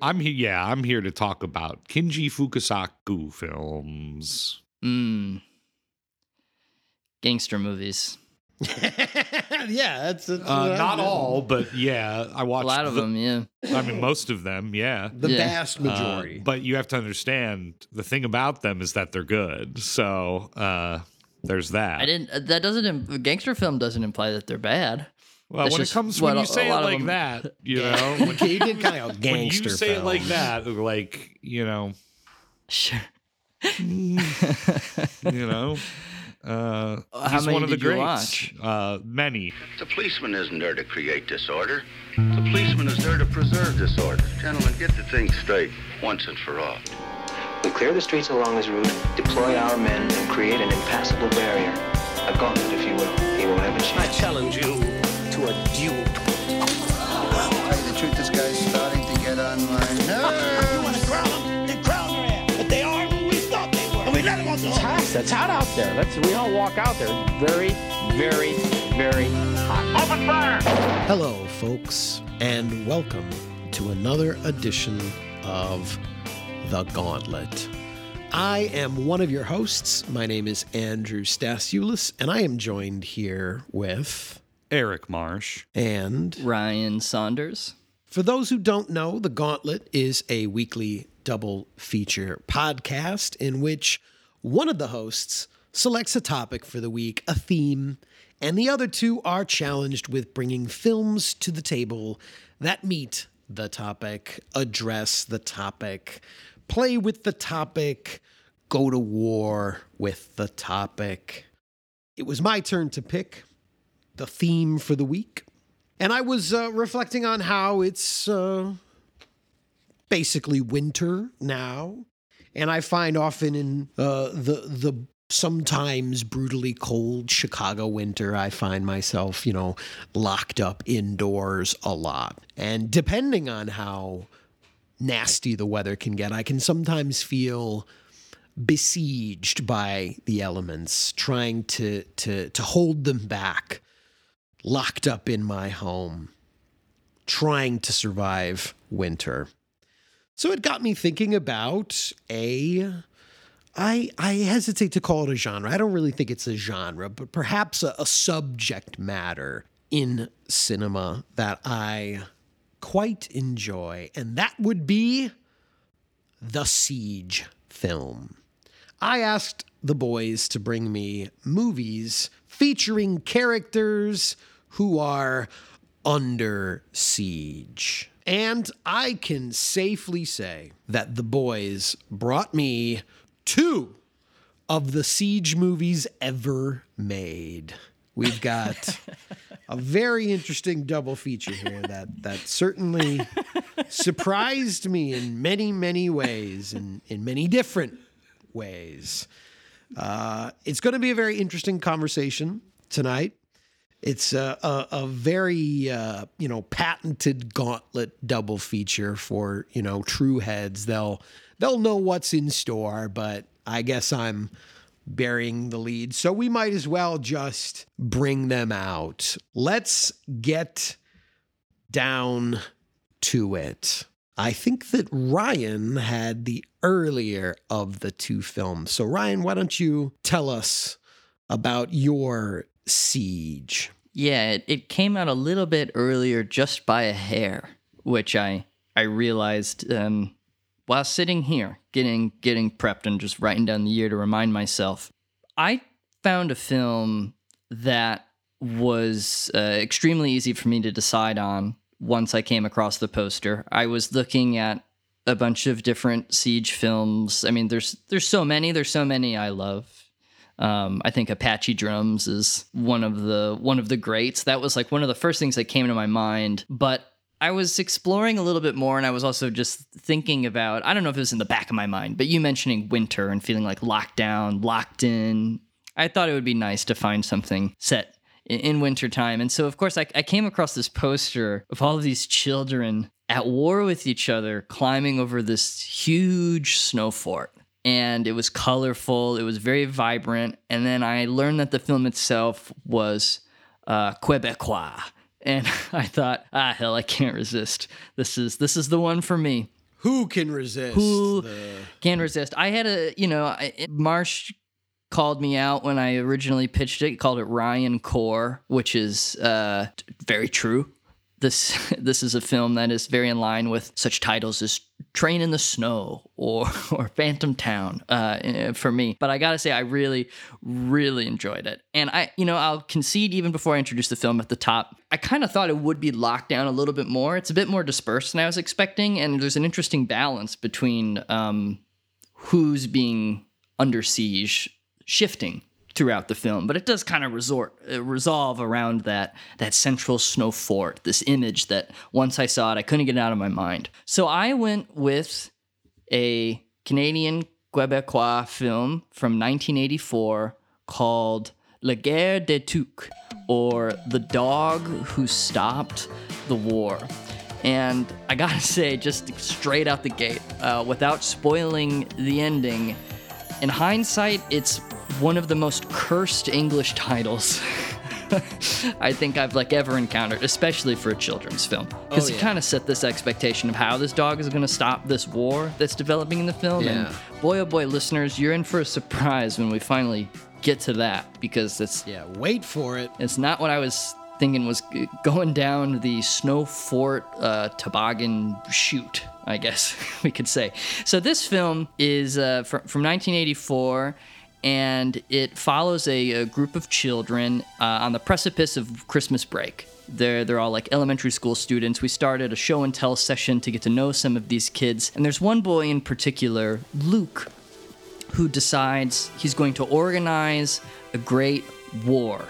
I'm here. Yeah, I'm here to talk about Kinji Fukasaku films. Mm. Gangster movies. yeah, that's, that's Uh, not all, but yeah, I watched a lot of the- them, yeah. I mean, most of them. Yeah. The Yeah. vast Uh, majority. but you have to understand the thing about them is that they're good. So uh, there's that. I didn't. uh, That doesn't. Gangster film doesn't imply that they're bad. Well, that's when it just comes what when a- you say a it lot of like them- that, you know, when, okay, you did kind of when gangster you say it like films. that, like you know, Sure. you know. Uh, How he's many one of the did you greats. watch? Uh, many. The policeman isn't there to create disorder. The policeman is there to preserve disorder. Gentlemen, get the thing straight once and for all. We clear the streets along this route, deploy our men, and create an impassable barrier. A gauntlet, if you will. He won't have a chance. I challenge you to a duel. Tell you the truth, this guy's starting to get on my You want to crown them? Then crown their ass. But they aren't who we thought they were. And we let them off the hook. hot. It's hot out there. Let's we all walk out there. Very, very, very hot. Hello, folks, and welcome to another edition of The Gauntlet. I am one of your hosts. My name is Andrew Stasiulis, and I am joined here with. Eric Marsh. And Ryan Saunders. for those who don't know, The Gauntlet is a weekly double feature podcast in which one of the hosts selects a topic for the week, a theme, and the other two are challenged with bringing films to the table that meet the topic, address the topic, play with the topic, go to war with the topic. It was my turn to pick the theme for the week. And I was uh, reflecting on how it's uh, basically winter now. And I find often in uh, the the sometimes brutally cold Chicago winter, I find myself, you know, locked up indoors a lot. And depending on how nasty the weather can get, I can sometimes feel besieged by the elements, trying to to to hold them back, locked up in my home, trying to survive winter. So it got me thinking about a I I hesitate to call it a genre. I don't really think it's a genre, but perhaps a, a subject matter in cinema that I quite enjoy, and that would be the siege film. I asked the boys to bring me movies featuring characters who are under siege. And I can safely say that the boys brought me two of the siege movies ever made. We've got a very interesting double feature here that that certainly surprised me in many, many ways, and in many different ways. Uh, it's going to be a very interesting conversation tonight. It's a, a, a very uh, you know patented gauntlet double feature for you know true heads. They'll they'll know what's in store, but I guess I'm burying the lead, so we might as well just bring them out. Let's get down to it. I think that Ryan had the earlier of the two films. So, Ryan, why don't you tell us about your siege? Yeah, it, it came out a little bit earlier, just by a hair, which I I realized um, while sitting here, getting getting prepped and just writing down the year to remind myself. I found a film that was uh, extremely easy for me to decide on once I came across the poster. I was looking at a bunch of different siege films. I mean, there's there's so many. There's so many I love. Um, I think Apache Drums is one of the one of the greats. That was like one of the first things that came to my mind. But I was exploring a little bit more, and I was also just thinking about. I don't know if it was in the back of my mind, but you mentioning winter and feeling like locked down, locked in. I thought it would be nice to find something set in, in wintertime. And so, of course, I, I came across this poster of all of these children at war with each other, climbing over this huge snow fort and it was colorful. It was very vibrant. And then I learned that the film itself was uh, Quebecois, and I thought, ah, hell, I can't resist. This is this is the one for me. Who can resist? Who the- Can't resist. I had a, you know, I, Marsh called me out when I originally pitched it. Called it Ryan Core, which is uh, very true. This this is a film that is very in line with such titles as Train in the Snow or or Phantom Town uh, eh, for me. But I gotta say, I really really enjoyed it, and I you know I'll concede even before I introduce the film at the top. I kind of thought it would be locked down a little bit more. It's a bit more dispersed than I was expecting, and there's an interesting balance between um, who's being under siege shifting throughout the film but it does kind of resort uh, resolve around that that central snow fort this image that once i saw it i couldn't get it out of my mind. So i went with a canadian quebecois film from 1984 called la guerre des tuques or the dog who stopped the war. And I gotta say, just straight out the gate, uh, without spoiling the ending, in hindsight, it's one of the most cursed English titles I think I've like ever encountered, especially for a children's film, because Oh, it kind of set this expectation of how this dog is going to stop this war that's developing in the film. Yeah. And boy, oh boy, listeners, you're in for a surprise when we finally get to that, because it's yeah, wait for it. it's not what I was thinking was going down the snow fort uh, toboggan chute, I guess we could say. So this film is uh, fr- from 1984. And it follows a, a group of children uh, on the precipice of Christmas break. They're, they're all like elementary school students. We started a show and tell session to get to know some of these kids. And there's one boy in particular, Luke, who decides he's going to organize a great war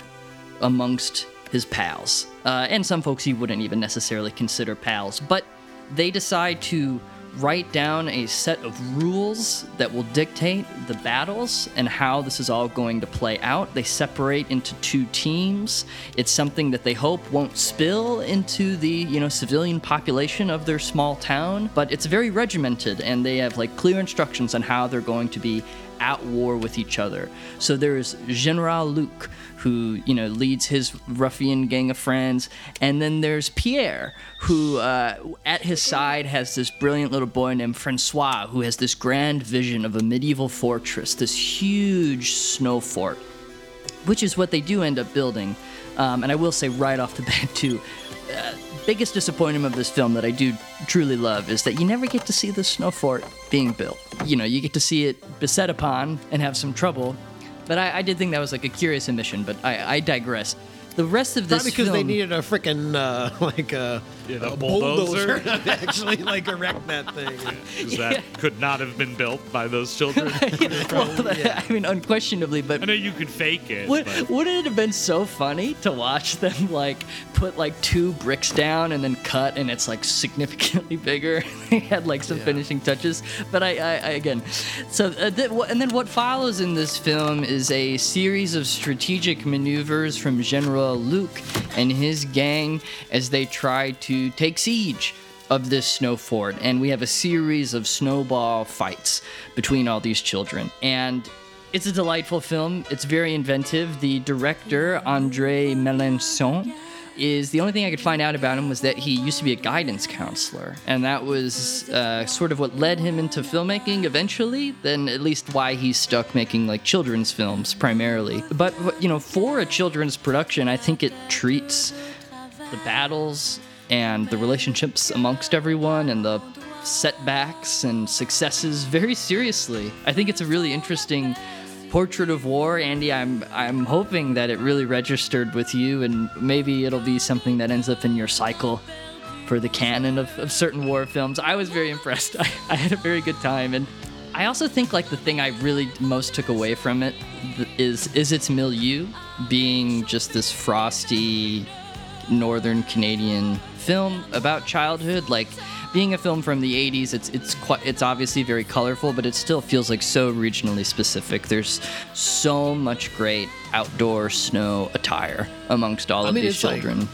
amongst his pals. Uh, and some folks he wouldn't even necessarily consider pals. But they decide to write down a set of rules that will dictate the battles and how this is all going to play out. They separate into two teams. It's something that they hope won't spill into the, you know, civilian population of their small town, but it's very regimented and they have like clear instructions on how they're going to be at war with each other. So there's General Luc, who you know leads his ruffian gang of friends, and then there's Pierre, who uh, at his side has this brilliant little boy named Francois, who has this grand vision of a medieval fortress, this huge snow fort, which is what they do end up building. Um, and I will say right off the bat too. Uh, biggest disappointment of this film that I do truly love is that you never get to see the snow fort being built. You know, you get to see it beset upon and have some trouble. But I, I did think that was like a curious omission, but I, I digress. The rest of this Not because film, they needed a freaking uh, like a, Yeah, a a bulldozer. bulldozer actually like erect that thing. 'Cause that could not have been built by those children. well, I mean, unquestionably, but I know you could fake it, Would, wouldn't it have been so funny to watch them like put like two bricks down and then cut and it's like significantly bigger? they had like some finishing touches, but I, I, I again, so uh, th- wh- and then what follows in this film is a series of strategic maneuvers from General Luke and his gang as they try to take siege of this snow fort and we have a series of snowball fights between all these children and it's a delightful film. It's very inventive. The director, André Melançon, is the only thing I could find out about him was that he used to be a guidance counselor, and that was uh, sort of what led him into filmmaking eventually. Then at least why he's stuck making like children's films primarily. But, you know, for a children's production, I think it treats the battles and the relationships amongst everyone and the setbacks and successes very seriously. I think it's a really interesting portrait of war, Andy. I'm I'm hoping that it really registered with you and maybe it'll be something that ends up in your cycle for the canon of, of certain war films. I was very impressed. I, I had a very good time and I also think like the thing I really most took away from it is is its milieu being just this frosty northern Canadian film about childhood. Like being a film from the 80s, it's it's quite it's obviously very colorful, but it still feels like so regionally specific. There's so much great outdoor snow attire amongst all I of mean, these it's like- children.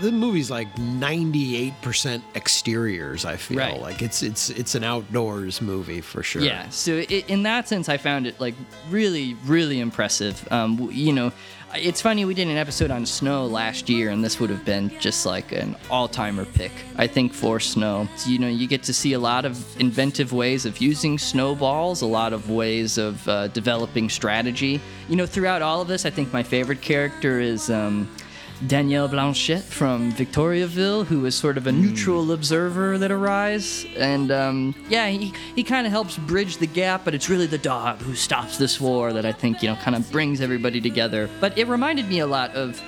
The movie's like 98% exteriors, I feel. Right. Like it's it's it's an outdoors movie for sure. Yeah, so i in that sense, I found it like really, really impressive. Um, you know, it's funny we did an episode on snow last year, and this would have been just like an all-timer pick, I think, for snow. You know, you get to see a lot of inventive ways of using snowballs, a lot of ways of uh, developing strategy. You know, throughout all of this, I think my favorite character is. Um, Daniel Blanchette from Victoriaville, who is sort of a neutral observer that arrives. And um, yeah, he, he kind of helps bridge the gap, but it's really the dog who stops this war that I think, you know, kind of brings everybody together. But it reminded me a lot of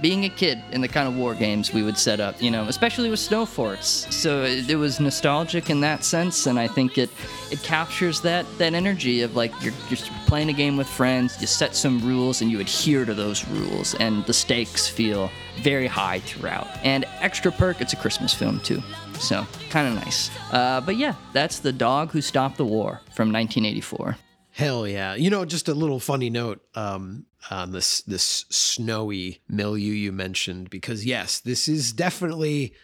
being a kid in the kind of war games we would set up, you know, especially with snow forts. So it, it was nostalgic in that sense, and I think it it captures that that energy of like you're just playing a game with friends, you set some rules and you adhere to those rules, and the stakes feel very high throughout. And extra perk, it's a Christmas film too, so kind of nice. Uh, but yeah, that's the dog who stopped the war from 1984. Hell yeah. You know, just a little funny note um, on this this snowy milieu you mentioned, because yes, this is definitely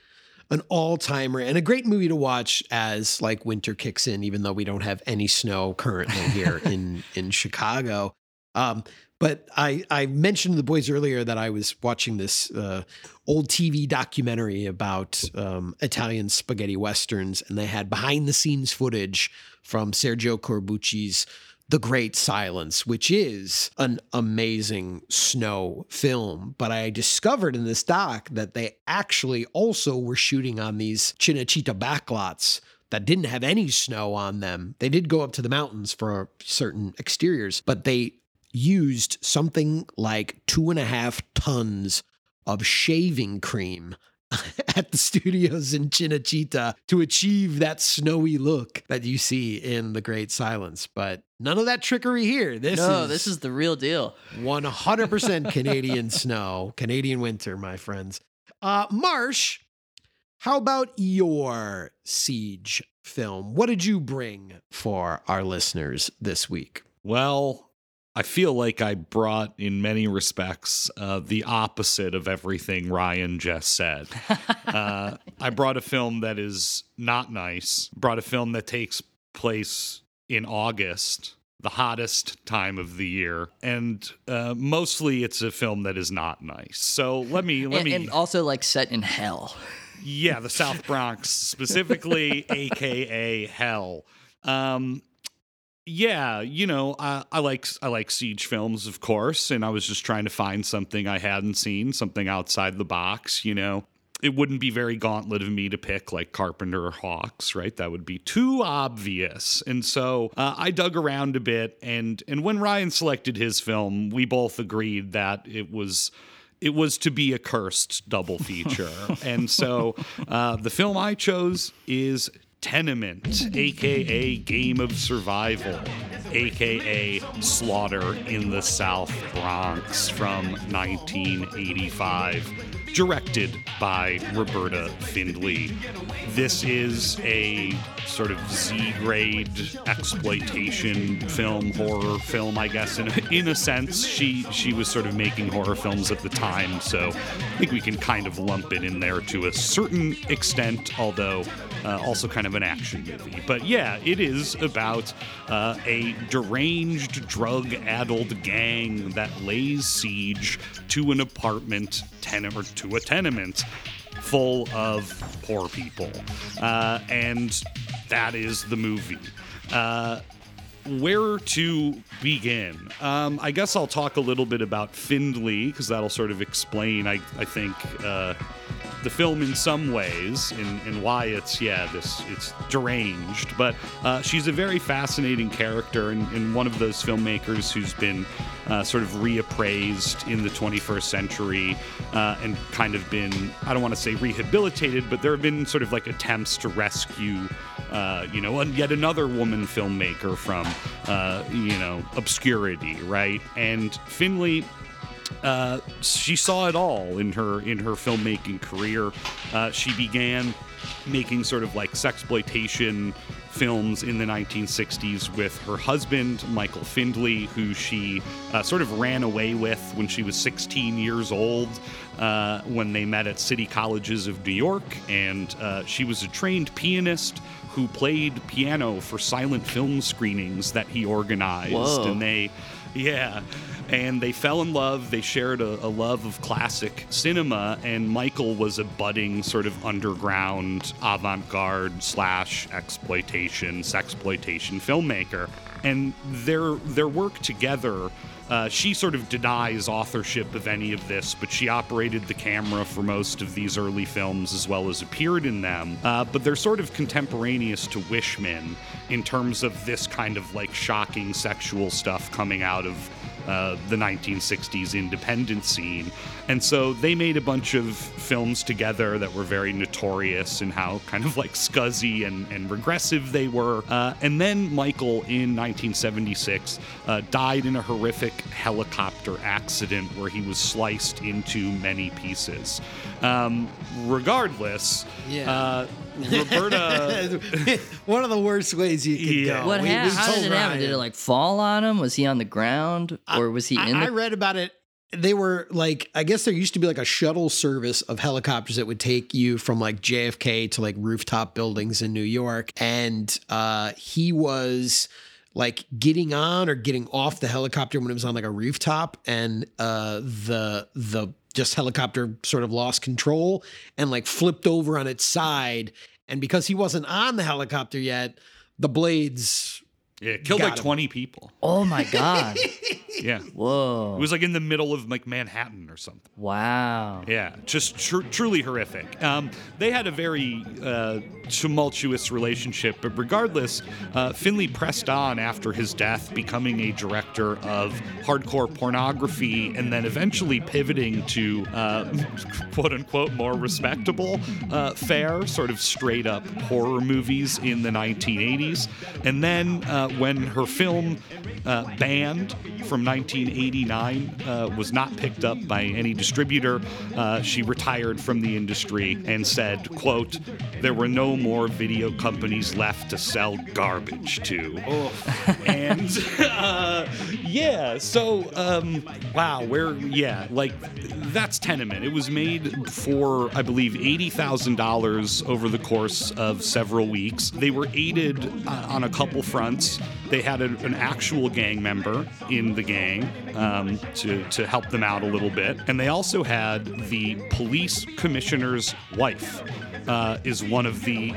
an all-timer and a great movie to watch as like winter kicks in, even though we don't have any snow currently here in in Chicago. Um, but I I mentioned to the boys earlier that I was watching this uh, old TV documentary about um, Italian spaghetti westerns, and they had behind the scenes footage from Sergio Corbucci's the Great Silence, which is an amazing snow film. But I discovered in this doc that they actually also were shooting on these Cinecittà backlots that didn't have any snow on them. They did go up to the mountains for certain exteriors, but they used something like two and a half tons of shaving cream at the studios in Cinecittà to achieve that snowy look that you see in The Great Silence. But none of that trickery here. This no, is this is the real deal. 100% Canadian snow, Canadian winter, my friends. Uh, Marsh, how about your siege film? What did you bring for our listeners this week? Well, I feel like I brought, in many respects, uh, the opposite of everything Ryan just said. uh, I brought a film that is not nice, brought a film that takes place in August, the hottest time of the year, and uh, mostly it's a film that is not nice. So let me let and, me and also like set in hell. yeah, the South Bronx specifically, aka Hell. Um, yeah, you know, I, I like I like siege films, of course, and I was just trying to find something I hadn't seen, something outside the box. You know, it wouldn't be very gauntlet of me to pick like Carpenter or Hawks, right? That would be too obvious. And so uh, I dug around a bit, and and when Ryan selected his film, we both agreed that it was it was to be a cursed double feature. and so uh, the film I chose is Tenement, aka Game of Survival, aka Slaughter in the South Bronx from 1985, directed by Roberta Findlay. This is a sort of Z grade exploitation film, horror film, I guess. In a, in a sense, she she was sort of making horror films at the time, so I think we can kind of lump it in there to a certain extent, although uh, also kind of an action movie. But yeah, it is about uh, a deranged, drug-addled gang that lays siege to an apartment tenant or to a tenement full of poor people, uh, and that is the movie. Uh, where to begin? Um, I guess I'll talk a little bit about Findlay because that'll sort of explain, I, I think, uh, the film in some ways and, why it's yeah this it's deranged. But uh, she's a very fascinating character and, and one of those filmmakers who's been uh, sort of reappraised in the 21st century uh, and kind of been I don't want to say rehabilitated, but there have been sort of like attempts to rescue. Uh, you know, yet another woman filmmaker from, uh, you know, obscurity, right? And Findlay uh, she saw it all in her in her filmmaking career. Uh, she began making sort of like sexploitation films in the 1960s with her husband Michael Findlay, who she uh, sort of ran away with when she was 16 years old. uh, when they met at City Colleges of New York, and uh, she was a trained pianist who played piano for silent film screenings that he organized, Whoa. and they, yeah. And they fell in love. They shared a, a love of classic cinema, and Michael was a budding sort of underground avant-garde slash exploitation, sexploitation filmmaker. And their their work together uh, she sort of denies authorship of any of this, but she operated the camera for most of these early films as well as appeared in them. Uh, but they're sort of contemporaneous to Wishman in terms of this kind of like shocking sexual stuff coming out of uh, the 1960s independent scene. And so they made a bunch of films together that were very notorious in how kind of like scuzzy and, and regressive they were. Uh, and then Michael in 1976 uh, died in a horrific helicopter accident where he was sliced into many pieces. Um, regardless, Yeah. Roberta. One of the worst ways you could Yeah. go. What We- ha- we how did it happen? Did it like fall on him? Was he on the ground or was he I, in the I read about it. They were like, I guess there used to be like a shuttle service of helicopters that would take you from like JFK to like rooftop buildings in New York. And uh, he was like getting on or getting off the helicopter when it was on like a rooftop, and uh, the the just helicopter sort of lost control and like flipped over on its side. And because he wasn't on the helicopter yet, the blades. Yeah, killed Got like him. 20 people. Oh my god. Yeah. Whoa. It was like in the middle of like Manhattan or something. wow. Yeah, just tr- truly horrific. Um, they had a very uh, tumultuous relationship, but regardless, uh, Findlay pressed on after his death, becoming a director of hardcore pornography, and then eventually pivoting to uh, quote unquote more respectable uh, fare, sort of straight up horror movies in the 1980s. And then uh, when her film uh, Banned from 1989 uh, was not picked up by any distributor. Uh, she retired from the industry and said, quote, there were no more video companies left to sell garbage to. and uh, yeah, so um, wow, where, yeah, like that's Tenement. It was made for, I believe, $80,000 over the course of several weeks. They were aided uh, on a couple fronts. They had a, an actual gang member in the gang um, to, to help them out a little bit. And they also had the police commissioner's wife, uh, is one of the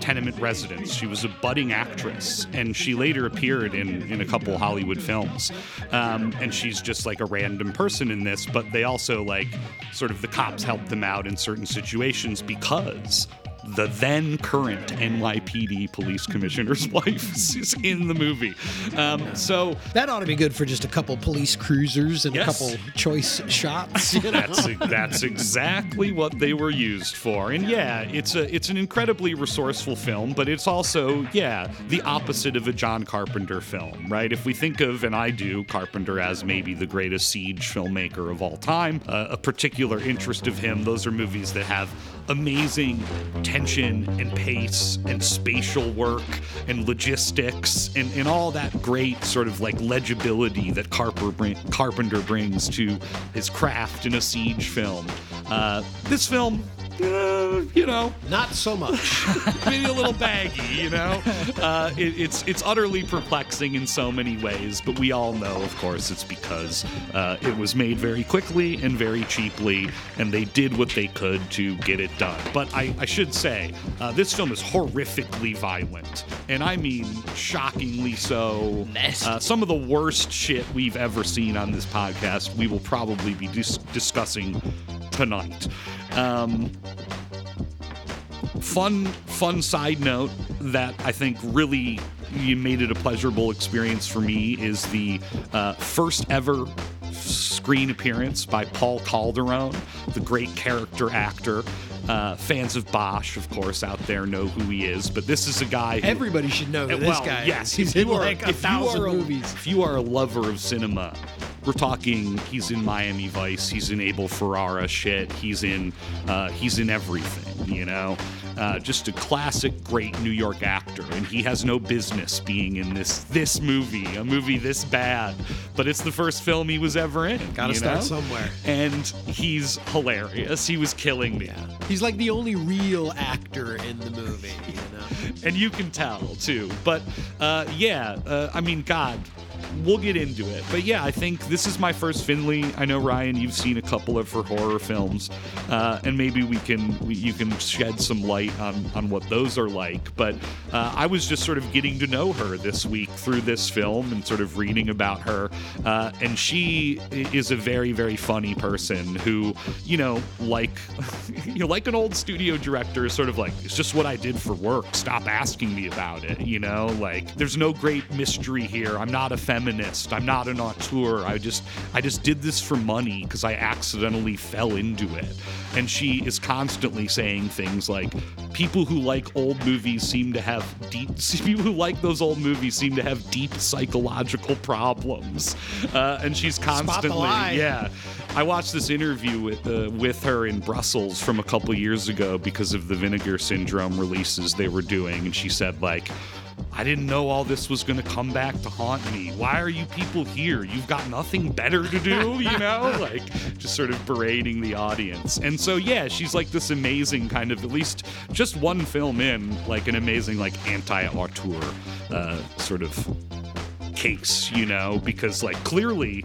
tenement residents. She was a budding actress, and she later appeared in, in a couple Hollywood films. Um, and she's just like a random person in this, but they also like sort of the cops helped them out in certain situations because the then current NYPD police commissioner's wife is in the movie. Um, so That ought to be good for just a couple police cruisers and Yes. a couple choice shots. You know? that's that's exactly what they were used for. And yeah, it's a it's an incredibly resourceful film, but it's also yeah the opposite of a John Carpenter film, right? If we think of and I do Carpenter as maybe the greatest siege filmmaker of all time, uh, a particular interest of him, those are movies that have amazing tension and pace and spatial work and logistics and, and all that great sort of like legibility that Carper bring, Carpenter brings to his craft in a siege film. Uh, this film, uh, you know, Not so much. maybe a little baggy, you know. Uh, it, it's it's utterly perplexing in so many ways, but we all know, of course, it's because uh, it was made very quickly and very cheaply, and they did what they could to get it done. But I, I should say, uh, this film is horrifically violent, and I mean shockingly so. Uh, some of the worst shit we've ever seen on this podcast, we will probably be dis- discussing tonight. Um, fun fun side note that I think really you made it a pleasurable experience for me is the uh, first ever screen appearance by Paul Calderon, the great character actor. Uh, fans of Bosch, of course, out there know who he is, but this is a guy. Who, Everybody should know who this well, guy yes, is. He's in like a thousand movies. If you are a lover of cinema, we're talking. He's in Miami Vice. He's in Abel Ferrara shit. He's in. Uh, he's in everything. You know. Uh, just a classic, great New York actor, and he has no business being in this this movie, a movie this bad. But it's the first film he was ever in. Gotta start know? somewhere. And he's hilarious. He was killing me. He's like the only real actor in the movie, you know. and you can tell too. But uh, yeah, uh, I mean, God, we'll get into it. But yeah, I think this is my first Findlay. I know Ryan, you've seen a couple of her horror films, uh, and maybe we can we, you can shed some light on on what those are like. But uh, I was just sort of getting to know her this week through this film and sort of reading about her, uh, and she is a very very funny person who you know like you know like an old studio director, sort of like it's just what I did for work. Stop asking me about it. You know, like there's no great mystery here. I'm not a feminist. I'm not an auteur. I just I just did this for money because I accidentally fell into it. And she is constantly saying things like people who like old movies seem to have deep people who like those old movies seem to have deep psychological problems. Uh, and she's constantly yeah. I watched this interview with uh, with her in Brussels from a couple years ago because of the Vinegar Syndrome releases they were doing, and she said like. I didn't know all this was going to come back to haunt me. Why are you people here? You've got nothing better to do, you know? like, just sort of berating the audience. And so, yeah, she's like this amazing kind of, at least just one film in, like an amazing, like, anti auteur uh, sort of case, you know? Because, like, clearly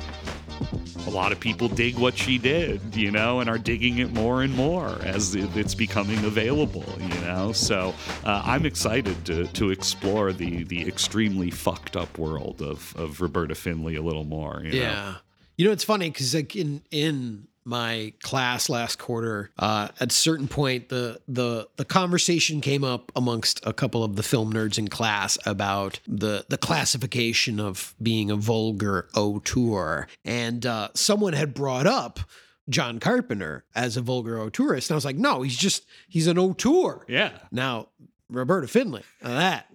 a lot of people dig what she did, you know, and are digging it more and more as it's becoming available, you know. So uh, I'm excited to, to explore the the extremely fucked up world of, of Roberta Findlay a little more. You Know? Yeah. You know, it's funny because like in in my class last quarter, uh, at a certain point, the the the conversation came up amongst a couple of the film nerds in class about the the classification of being a vulgar auteur, and uh, someone had brought up. John Carpenter as a vulgar auteurist. And I was like, no, he's just, he's an auteur. Yeah. Now, Roberta Findlay, that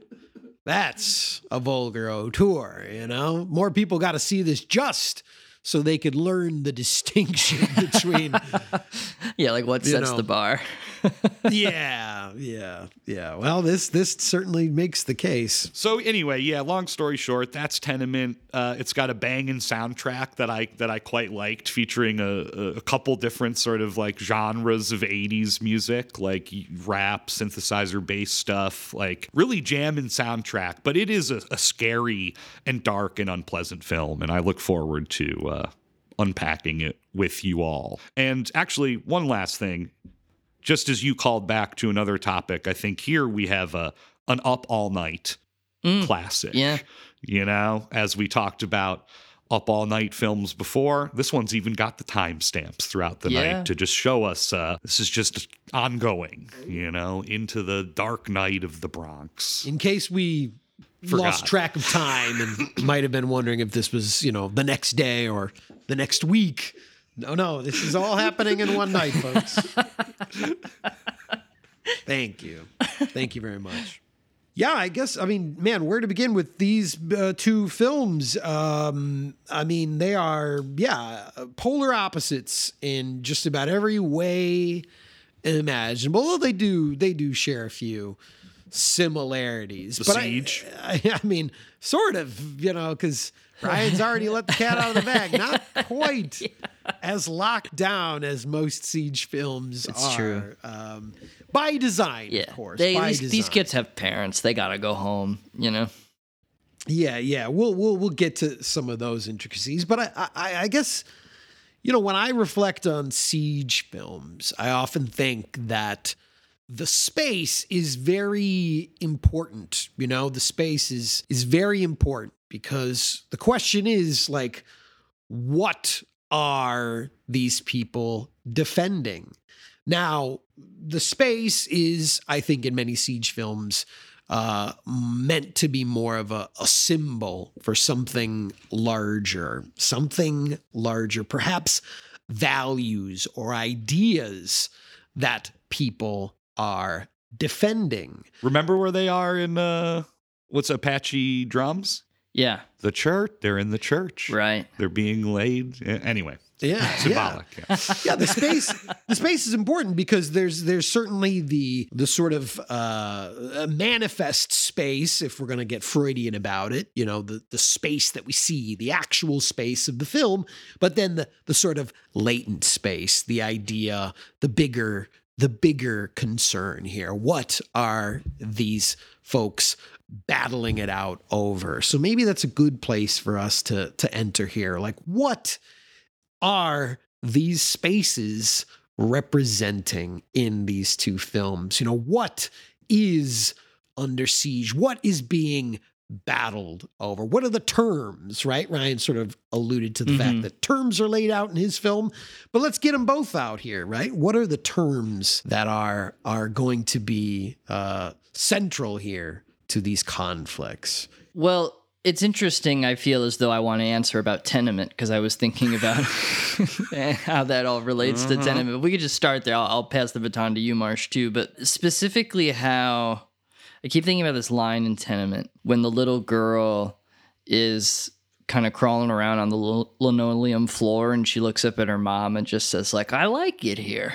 that's a vulgar auteur, you know? More people got to see this just so they could learn the distinction between Yeah, like what sets know. the bar? Yeah, yeah, yeah. Well, this this certainly makes the case. So anyway, yeah. Long story short, that's Tenement. Uh, it's got a banging soundtrack that I that I quite liked, featuring a, a couple different sort of like genres of '80s music, like rap, synthesizer based stuff, like really jamming soundtrack. But it is a, a scary and dark and unpleasant film, and I look forward to uh, unpacking it with you all. And actually, one last thing just as you called back to another topic, I think here we have a an up all night classic. yeah. You know, as we talked about up all night films before, this one's even got the timestamps throughout the Yeah. night to just show us uh, this is just ongoing, you know, into the dark night of the Bronx. In case we lost track of time and might have been wondering if this was, you know, the next day or the next week. No, no, this is all happening in one night, folks. Thank you. Thank you very much. Yeah, I guess, I mean, man, where to begin with these uh, two films? Um, I mean, they are, yeah, polar opposites in just about every way imaginable. Although they do, they do share a few similarities. The but I- Siege? I, I mean, sort of, you know, because Ryan's already let the cat out of the bag. Not quite as locked down as most siege films It's are. true. Um, by design, Yeah. of course. They, these, these kids have parents. They got to go home, you know? Yeah, yeah. We'll we'll we'll get to some of those intricacies, but I I, I guess you know when I reflect on siege films, I often think that the space is very important. You know, the space is is very important because the question is like, what are these people defending? Now, the space is, I think, in many siege films, uh, meant to be more of a, a symbol for something larger, something larger, perhaps values or ideas that people are defending. Remember where they are in uh what's Apache drums? Yeah. The church. They're in the church. Right. They're being laid. Anyway, Yeah, Symbolic. Yeah. yeah. yeah, the space the space is important because there's there's certainly the the sort of uh, manifest space if we're going to get Freudian about it, you know, the the space that we see, the actual space of the film, but then the the sort of latent space, the idea, the bigger the bigger concern here. What are these folks battling it out over? So maybe that's a good place for us to to enter here. Like what are these spaces representing in these two films? You know, what is under siege? What is being battled over? What are the terms, right? Ryan sort of alluded to the fact that terms are laid out in his film, but let's get them both out here, right? What are the terms that are are going to be uh, central here to these conflicts? Well, it's interesting. I feel as though I want to answer about tenement because I was thinking about how that all relates to tenement. We could just start there. I'll, I'll pass the baton to you, Marsh, too. But specifically, how I keep thinking about this line in tenement when the little girl is kind of crawling around on the lin- linoleum floor and she looks up at her mom and just says like i like it here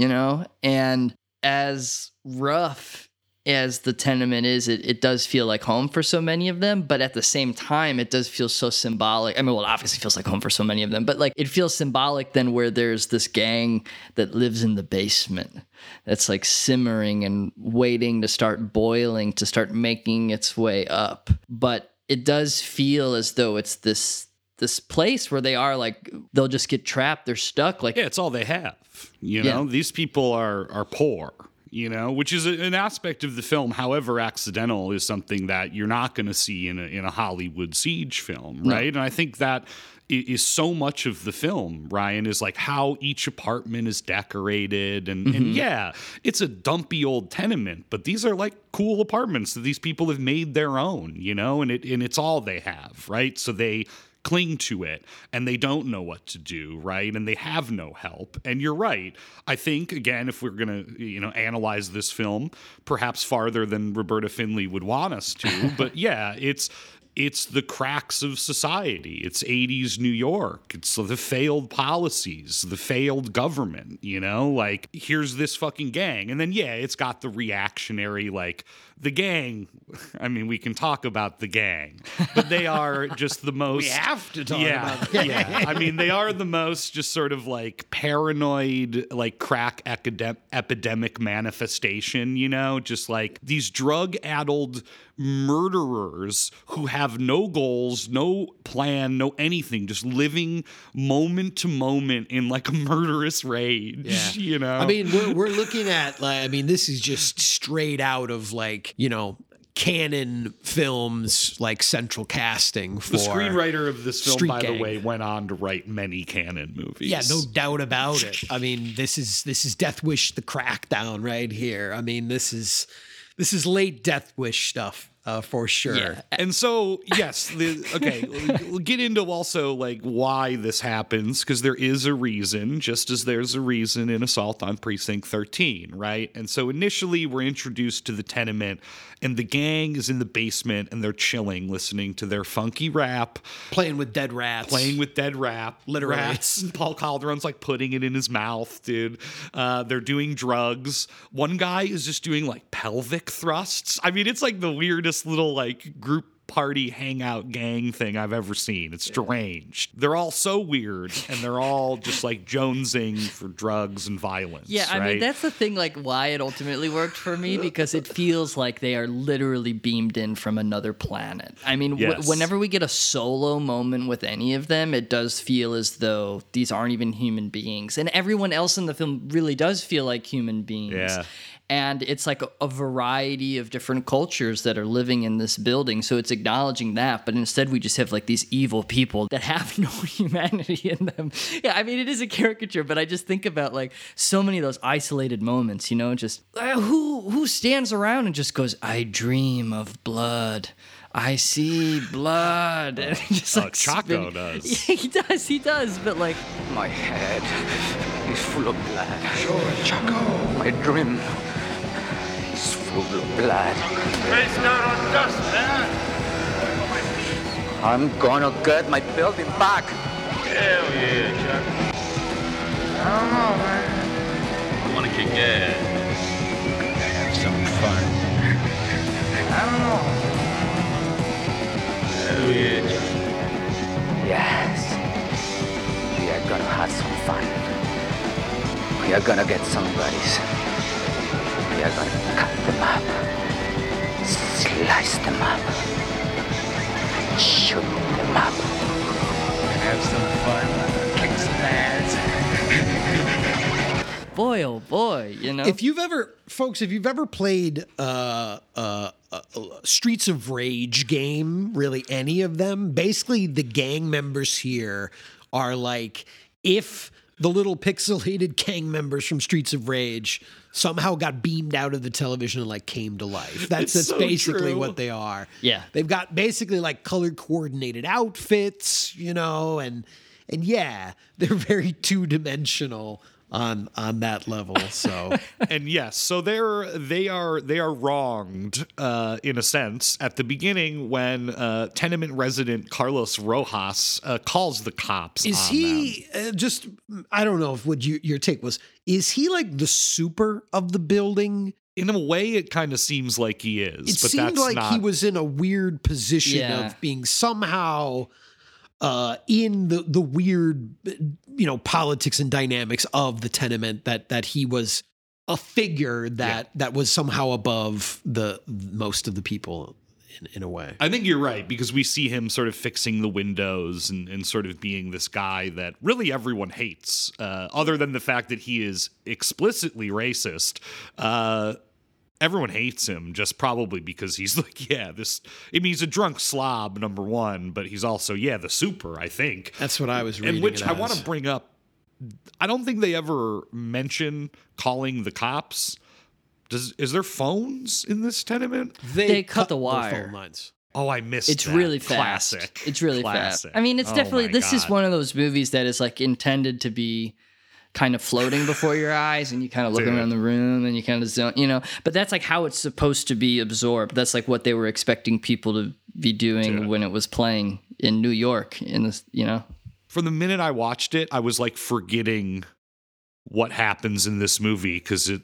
you know? And as rough as the tenement is it, it does feel like home for so many of them but at the same time it does feel so symbolic i mean well it obviously feels like home for so many of them but like it feels symbolic then where there's this gang that lives in the basement that's like simmering and waiting to start boiling to start making its way up but it does feel as though it's this this place where they are like they'll just get trapped they're stuck like Yeah, it's all they have. You Yeah. know, these people are are poor. You know, which is a- an aspect of the film, however accidental, is something that you're not going to see in a in a Hollywood siege film, right? And I think that is so much of the film. Ryan is like how each apartment is decorated, and and mm-hmm. yeah, it's a dumpy old tenement, but these are like cool apartments that these people have made their own, you know, and it and it's all they have, right? So they cling to it and they don't know what to do right and they have no help and you're right i think again if we're going to you know analyze this film perhaps farther than roberta findlay would want us to but yeah it's it's the cracks of society. It's 80s New York. It's the failed policies, the failed government, you know? Like, here's this fucking gang. And then, yeah, it's got the reactionary, like, the gang. I mean, we can talk about the gang, but they are just the most. We have to talk yeah, about the Yeah. I mean, they are the most just sort of like paranoid, like crack academ- epidemic manifestation, you know? Just like these drug addled murderers who have no goals, no plan, no anything, just living moment to moment in like a murderous rage, you know? I mean, we're we're looking at like I mean, this is just straight out of like, you know, Cannon films like central casting for the screenwriter of this film, Street by Gang. the way, went on to write many Cannon movies. Yeah, no doubt about it. I mean, this is this is Death Wish the crackdown right here. I mean, this is this is late Death Wish stuff uh, for sure. Yeah. And so, yes, the, okay, we'll get into also like why this happens because there is a reason, just as there's a reason in Assault on Precinct 13, right? And so initially we're introduced to the tenement, and the gang is in the basement and they're chilling, listening to their funky rap, Playing with dead rats. playing with dead rap, Literally. rats. Paul Calderon's like putting it in his mouth, dude. Uh, they're doing drugs. One guy is just doing like pelvic thrusts. I mean, it's like the weirdest little like group party hangout gang thing I've ever seen. It's strange. They're all so weird, and they're all just like jonesing for drugs and violence. Yeah, I mean that's the thing. Like why it ultimately worked for me because it feels like they are literally beamed in from another planet. I mean, Yes. whenever we get a solo moment with any of them, it does feel as though these aren't even human beings, and everyone else in the film really does feel like human beings. Yeah. And it's like a, a variety of different cultures that are living in this building. So it's acknowledging that, but instead we just have like these evil people that have no humanity in them. Yeah, I mean, it is a caricature, but I just think about like so many of those isolated moments, you know, just uh, who who stands around and just goes, I dream of blood. I see blood. And just Oh, like Chaco spinning- does. Yeah, he does, he does, but like My head is full of blood. Sure, Chaco. My dream is full of blood. Face down on dust, man. I'm gonna get my building back. Hell yeah, Chuck. I don't know, man. I want to kick ass. Have some fun. I don't know. Hell yeah, Chuck. Yes. We are gonna have some fun. We are gonna get some buddies. We are gonna cut them up. Slice them up. Shoot them up. Have some fun. Kick some ass. Boy, oh boy, you know. If you've ever, folks, if you've ever played uh, uh, uh, Streets of Rage game, really any of them, basically the gang members here are like if the little pixelated gang members from Streets of Rage somehow got beamed out of the television and like came to life. That's It's that's so basically true. what they are. Yeah. They've got basically like color coordinated outfits, you know, and and yeah, they're very two dimensional on on that level. So and yes, so they're they are they are wronged uh, in a sense at the beginning when uh, tenement resident Carlos Rojas uh, calls the cops. is on he uh, just? I don't know if what you, your take was. Is he like the super of the building? In a way, it kind of seems like he is, It but seemed that's like not. he was in a weird position Yeah. of being somehow uh, in the the weird, you know, politics and dynamics of the tenement. That that he was a figure that that was somehow above the most of the people in, in a way. I think you're right because we see him sort of fixing the windows and, and sort of being this guy that really everyone hates, uh, other than the fact that he is explicitly racist. Uh, everyone hates him just probably because he's like, yeah, this. I mean, he's a drunk slob, number one, but he's also, yeah, the super. I think That's what I was reading. and which it I want to bring up. I don't think they ever mention calling the cops. Does is there phones in this tenement? They cut the their wire. phone lines. Oh, I missed. It. It's that. really fast. Classic. It's really Classic. fast. I mean, it's Oh definitely my this is one of those movies that is like intended to be kind of floating before your eyes and you kind of look Dude. around the room and you kind of zone, you know, but that's like how it's supposed to be absorbed. That's like what they were expecting people to be doing Dude. when it was playing in New York in this, you know. From the minute I watched it, I was like forgetting what happens in this movie because it.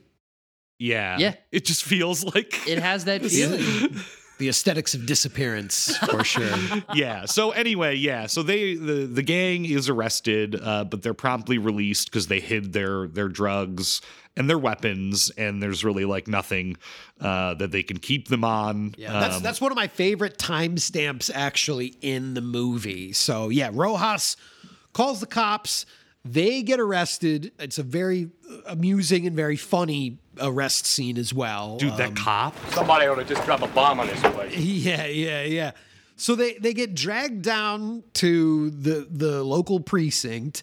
Yeah. Yeah. It just feels like It has that feeling. The aesthetics of disappearance, for sure. yeah. So anyway, yeah. So they the the gang is arrested, uh, but they're promptly released because they hid their their drugs and their weapons, and there's really like nothing uh, that they can keep them on. Yeah, that's Um, that's one of my favorite timestamps actually in the movie. So yeah, Rojas calls the cops. They get arrested. It's a very amusing and very funny arrest scene as well. dude. That Um, cop. Somebody ought to just drop a bomb on this place. yeah, yeah, yeah. So they they get dragged down to the the local precinct,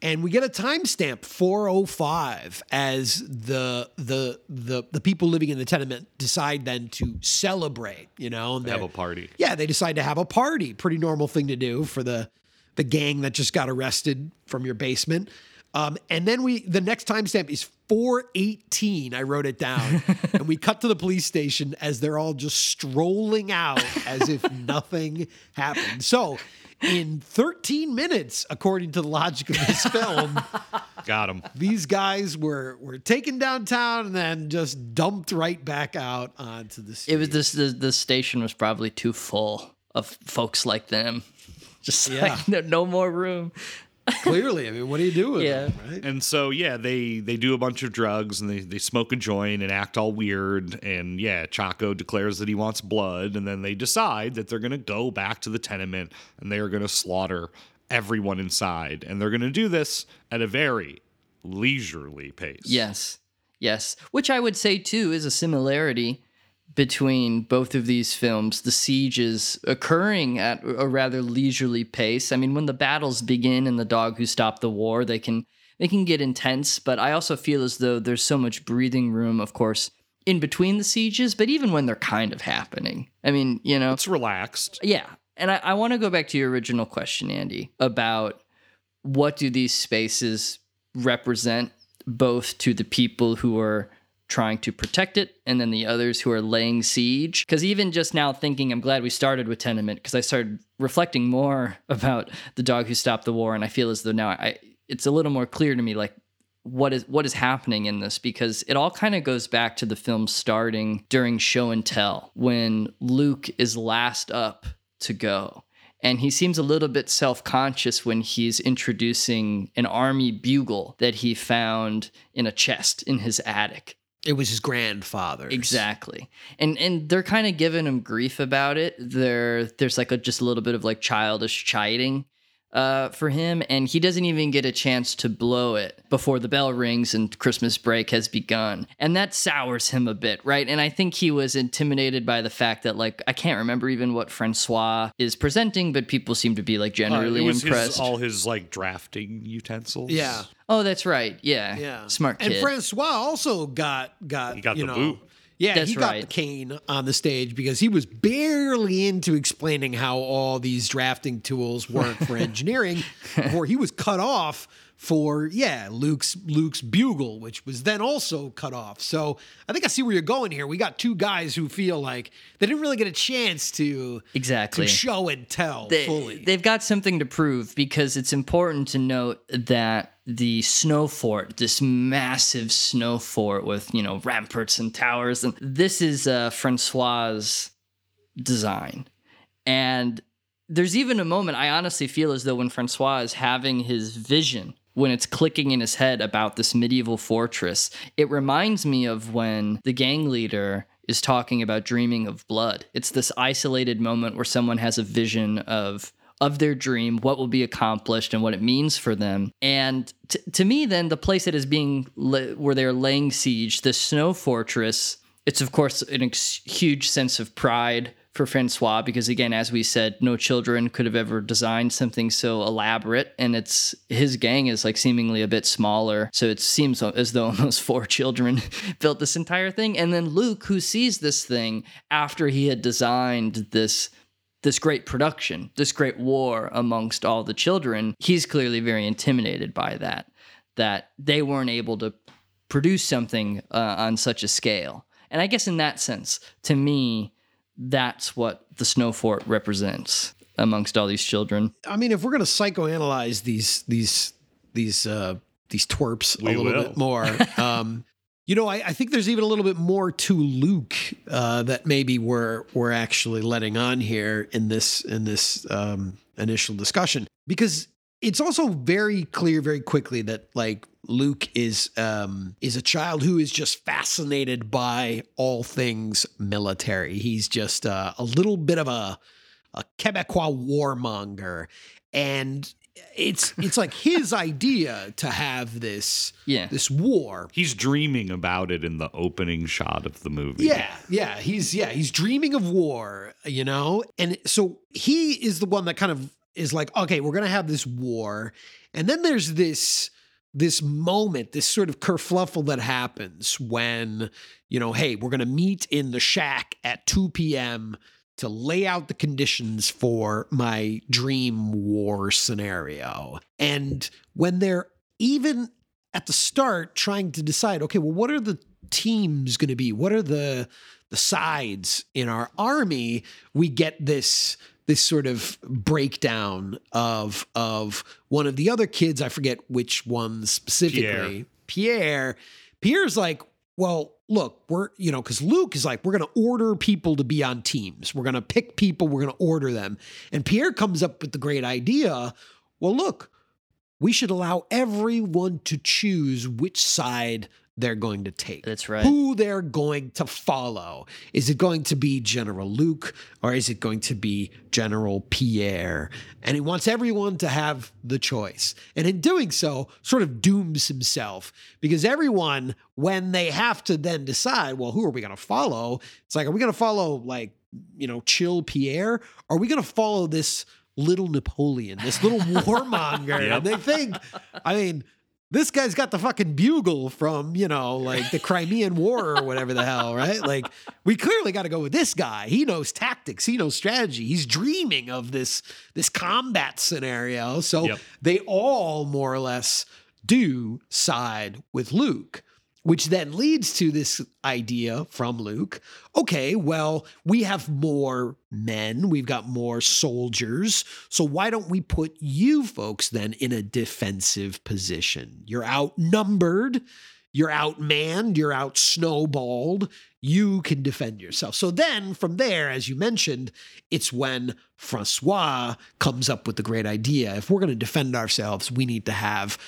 and we get a timestamp 405 as the the the the people living in the tenement decide then to celebrate. You know, and Have they're- a party. yeah, they decide to have a party. Pretty normal thing to do for the the gang that just got arrested from your basement. Um, and then we the next timestamp is 418. I wrote it down. and we cut to the police station as they're all just strolling out as if nothing happened. So in 13 minutes, according to the logic of this film, Got him. these guys were were taken downtown and then just dumped right back out onto the street. It was this the, the station was probably too full of folks like them. Just Yeah. like no, no more room. clearly. I mean, what do you do with Yeah. them, right? And so yeah, they they do a bunch of drugs and they they smoke a joint and act all weird. And yeah, Chaco declares that he wants blood, and then they decide that they're gonna go back to the tenement and they are gonna slaughter everyone inside, and they're gonna do this at a very leisurely pace. Yes. Yes. Which I would say too is a similarity between both of these films. The siege is occurring at a rather leisurely pace. I mean, when the battles begin in The Dog Who Stopped the War, they can they can get intense, but I also feel as though there's so much breathing room, of course, in between the sieges, but even when they're kind of happening. I mean, you know, It's relaxed. yeah. And I, I want to go back to your original question, Andy, about what do these spaces represent both to the people who are trying to protect it, and then the others who are laying siege. Because even just now thinking, I'm glad we started with Tenement because I started reflecting more about the dog who stopped the war, and I feel as though now I it's a little more clear to me like what is what is happening in this because it all kind of goes back to the film starting during show and tell when Luke is last up to go and he seems a little bit self-conscious when he's introducing an army bugle that he found in a chest in his attic It was his grandfather. Exactly. And and they're kind of giving him grief about it. There there's like a just a little bit of like childish chiding uh, for him, and he doesn't even get a chance to blow it before the bell rings and Christmas break has begun. And that sours him a bit, right? And I think he was intimidated by the fact that, like, I can't remember even what Francois is presenting, but people seem to be like Uh, generally it was impressed. his, all his like drafting utensils. Yeah. oh, that's right. Yeah. Yeah. Smart kid. And Francois also got got He got you the know, boot. Yeah, That's he got right. the cane on the stage because he was barely into explaining how all these drafting tools work for engineering before he was cut off for yeah Luke's Luke's bugle, which was then also cut off. So I think I see where you're going here. We got two guys who feel like they didn't really get a chance to Exactly. to show and tell they, fully. They've got something to prove because it's important to note that the snow fort, this massive snow fort with, you know, ramparts and towers, and this is uh, Francois' design. And there's even a moment I honestly feel as though when Francois is having his vision, when it's clicking in his head about this medieval fortress, it reminds me of when the gang leader is talking about dreaming of blood. It's this isolated moment where someone has a vision of of their dream, what will be accomplished, and what it means for them. And t- to me, then the place that is being la- where they're laying siege, the snow fortress. It's of course an ex- huge sense of pride for Francois because again, as we said, no children could have ever designed something so elaborate, and it's his gang is like seemingly a bit smaller, so it seems as though almost four children built this entire thing. And then Luke, who sees this thing after he had designed this this great production, this great war amongst all the children, he's clearly very intimidated by that, that they weren't able to produce something uh, on such a scale. And I guess in that sense, to me, that's what the snow fort represents amongst all these children. I mean, if we're gonna psychoanalyze these these these uh these twerps We a little will. bit more, um, you know, I, I think there's even a little bit more to Luke uh, that maybe we're we're actually letting on here in this in this um, initial discussion because it's also very clear very quickly that like Luke is um, is a child who is just fascinated by all things military. He's just uh, a little bit of a a Quebecois warmonger, and it's it's like his idea to have this Yeah. this war. He's dreaming about it in the opening shot of the movie. Yeah, yeah, he's yeah, he's dreaming of war, you know? And so he is the one that kind of is like, okay, we're going to have this war. And then there's this this moment, this sort of kerfluffle that happens when, you know, hey, we're going to meet in the shack at 2 p.m. to lay out the conditions for my dream war scenario. And when they're even at the start trying to decide, okay, well, what are the teams going to be? What are the the sides in our army? We get this this sort of breakdown of of one of the other kids. I forget which one specifically. Pierre. Pierre. Pierre's like, well, look, we're you know, because Luke is like, we're going to order people to be on teams. We're going to pick people. We're going to order them. And Pierre comes up with the great idea. Well, look, we should allow everyone to choose which side they're going to take. That's right. Who they're going to follow. Is it going to be General Luke or is it going to be General Pierre? And he wants everyone to have the choice. And in doing so, sort of dooms himself because everyone, when they have to then decide, well, who are we going to follow? It's like, are we going to follow, like, you know, chill Pierre? Are we going to follow this little Napoleon, this little warmonger? And they think, I mean, this guy's got the fucking bugle from, you know, like the Crimean War or whatever the hell, right? Like, we clearly got to go with this guy. He knows tactics, he knows strategy. He's dreaming of this this combat scenario. So Yep. they all more or less do side with Luke. Which then leads to this idea from Luke okay, well, we have more men, we've got more soldiers. So why don't we put you folks then in a defensive position? You're outnumbered, you're outmanned, you're out snowballed. You can defend yourself. So then from there, as you mentioned, it's when Francois comes up with the great idea. If we're going to defend ourselves, we need to have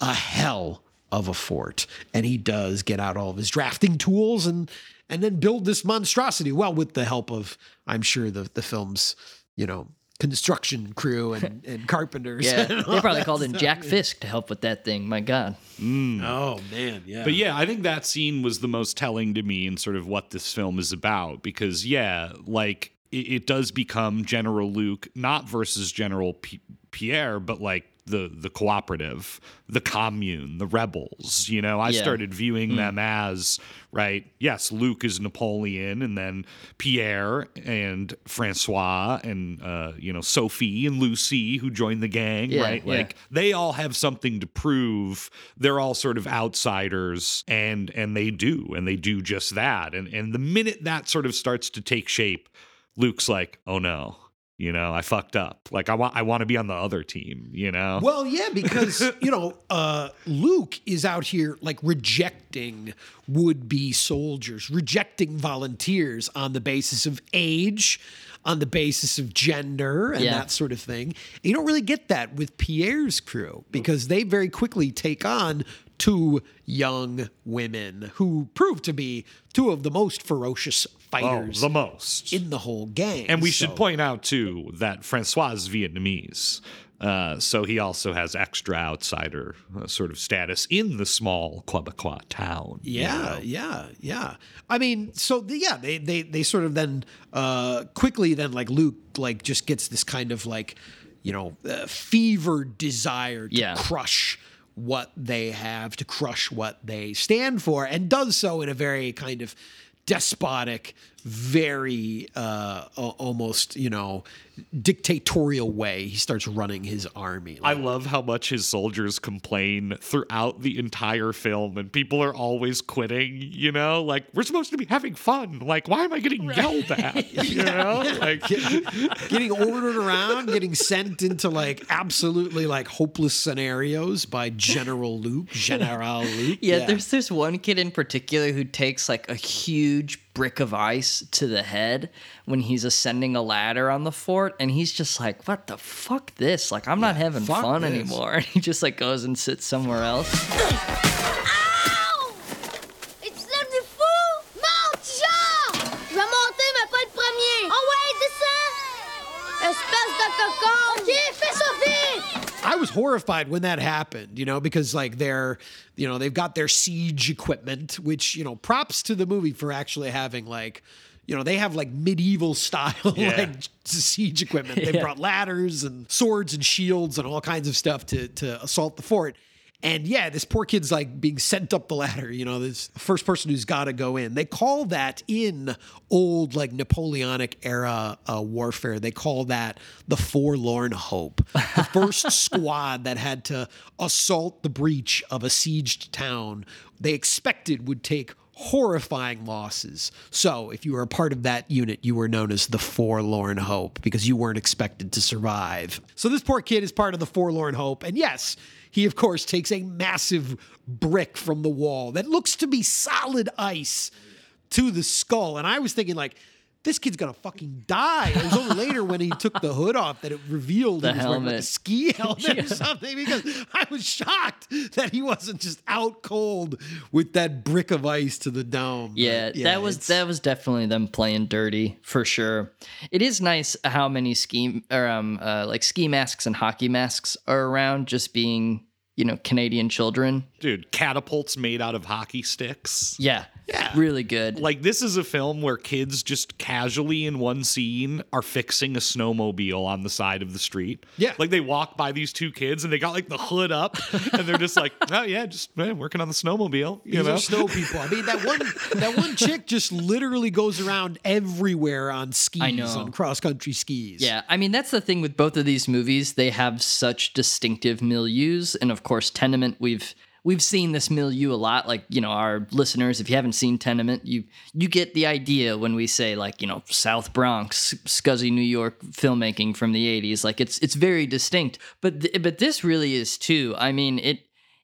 a hell of a fort. And he does get out all of his drafting tools and and then build this monstrosity. Well, with the help of, I'm sure the the film's, you know, construction crew and, and carpenters. Yeah, and they probably that called in stuff. Jack Fisk to help with that thing. My God. Mm. Oh man, yeah. But yeah, I think that scene was the most telling to me in sort of what this film is about because yeah, like it, it does become General Luke not versus General P- Pierre, but like the the cooperative, the commune, the rebels. You know, I Yeah. started viewing them as right. Yes, Luke is Napoleon, and then Pierre and Francois and uh, you know Sophie and Lucy who joined the gang. Yeah, right, yeah. like they all have something to prove. They're all sort of outsiders, and and they do, and they do just that. And and the minute that sort of starts to take shape, Luke's like, oh no. You know, I fucked up. Like I want, I want to be on the other team. You know, Well, yeah, because you know, uh, Luke is out here like rejecting would-be soldiers, rejecting volunteers on the basis of age, on the basis of gender, and Yeah. that sort of thing. You don't really get that with Pierre's crew because they very quickly take on two young women who prove to be two of the most ferocious fighters. oh, fighters the most. in the whole gang. And we So- should point out too that Francois is Vietnamese, uh, so he also has extra outsider uh, sort of status in the small Quebecois town. you Yeah, know? yeah, yeah. I mean, so the, yeah, they they they sort of then uh, quickly then like Luke like just gets this kind of like you know uh, fevered desire to Yeah. crush what they have, to crush what they stand for, and does so in a very kind of despotic, very uh, almost you know dictatorial way. He starts running his army. I love how much his soldiers complain throughout the entire film, and people are always quitting. You know, like we're supposed to be having fun. Like, why am I getting yelled at? You know, like getting ordered around, getting sent into like absolutely like hopeless scenarios by General Luke, General Luke. Yeah, there's this one kid in particular who takes like a huge brick of ice to the head when he's ascending a ladder on the fort, and he's just like, "What the fuck this? Like, I'm not having fun this." anymore." And he just like goes and sits somewhere else. Ow! It's le fou! Monte, Jean! Je vais monter, mais pas le premier! Oh ouais, descends! Espèce de cocon! OK, fais ça vite! I was horrified when that happened, you know, because like they're, you know, they've got their siege equipment, which, you know, props to the movie for actually having like, you know, they have like medieval style Yeah. like siege equipment. They Yeah. brought ladders and swords and shields and all kinds of stuff to to assault the fort. And yeah, this poor kid's like being sent up the ladder. You know, this first person who's got to go in. They call that in old like Napoleonic era uh, warfare. They call that the forlorn hope. The first squad that had to assault the breach of a sieged town, they expected would take horrifying losses. So, if you were a part of that unit, you were known as the Forlorn Hope because you weren't expected to survive. So, this poor kid is part of the Forlorn Hope. And yes, he, of course, takes a massive brick from the wall that looks to be solid ice to the skull. And I was thinking, like, this kid's gonna fucking die. It was only later when he took the hood off that it revealed The he was wearing like a ski helmet or something. Because I was shocked that he wasn't just out cold with that brick of ice to the dome. But Yeah, that was that was definitely them playing dirty for sure. It is nice how many ski or um uh, like ski masks and hockey masks are around, just being you know Canadian children. dude, catapults made out of hockey sticks. Yeah, yeah, really good. Like this is a film where kids just casually in one scene are fixing a snowmobile on the side of the street. Yeah. Like they walk by these two kids and they got like the hood up and they're just like, oh yeah, just eh, working on the snowmobile. You These know? are snow people. I mean, that one that one chick just literally goes around everywhere on skis, I know. on cross country skis. Yeah, I mean that's the thing with both of these movies. They have such distinctive milieus, and of course, Tenement. We've we've seen this milieu a lot. Like you know, our listeners, if you haven't seen Tenement, you you get the idea when we say like you know South Bronx, scuzzy New York filmmaking from the '80s. Like it's it's very distinct. But th- but this really is too. I mean it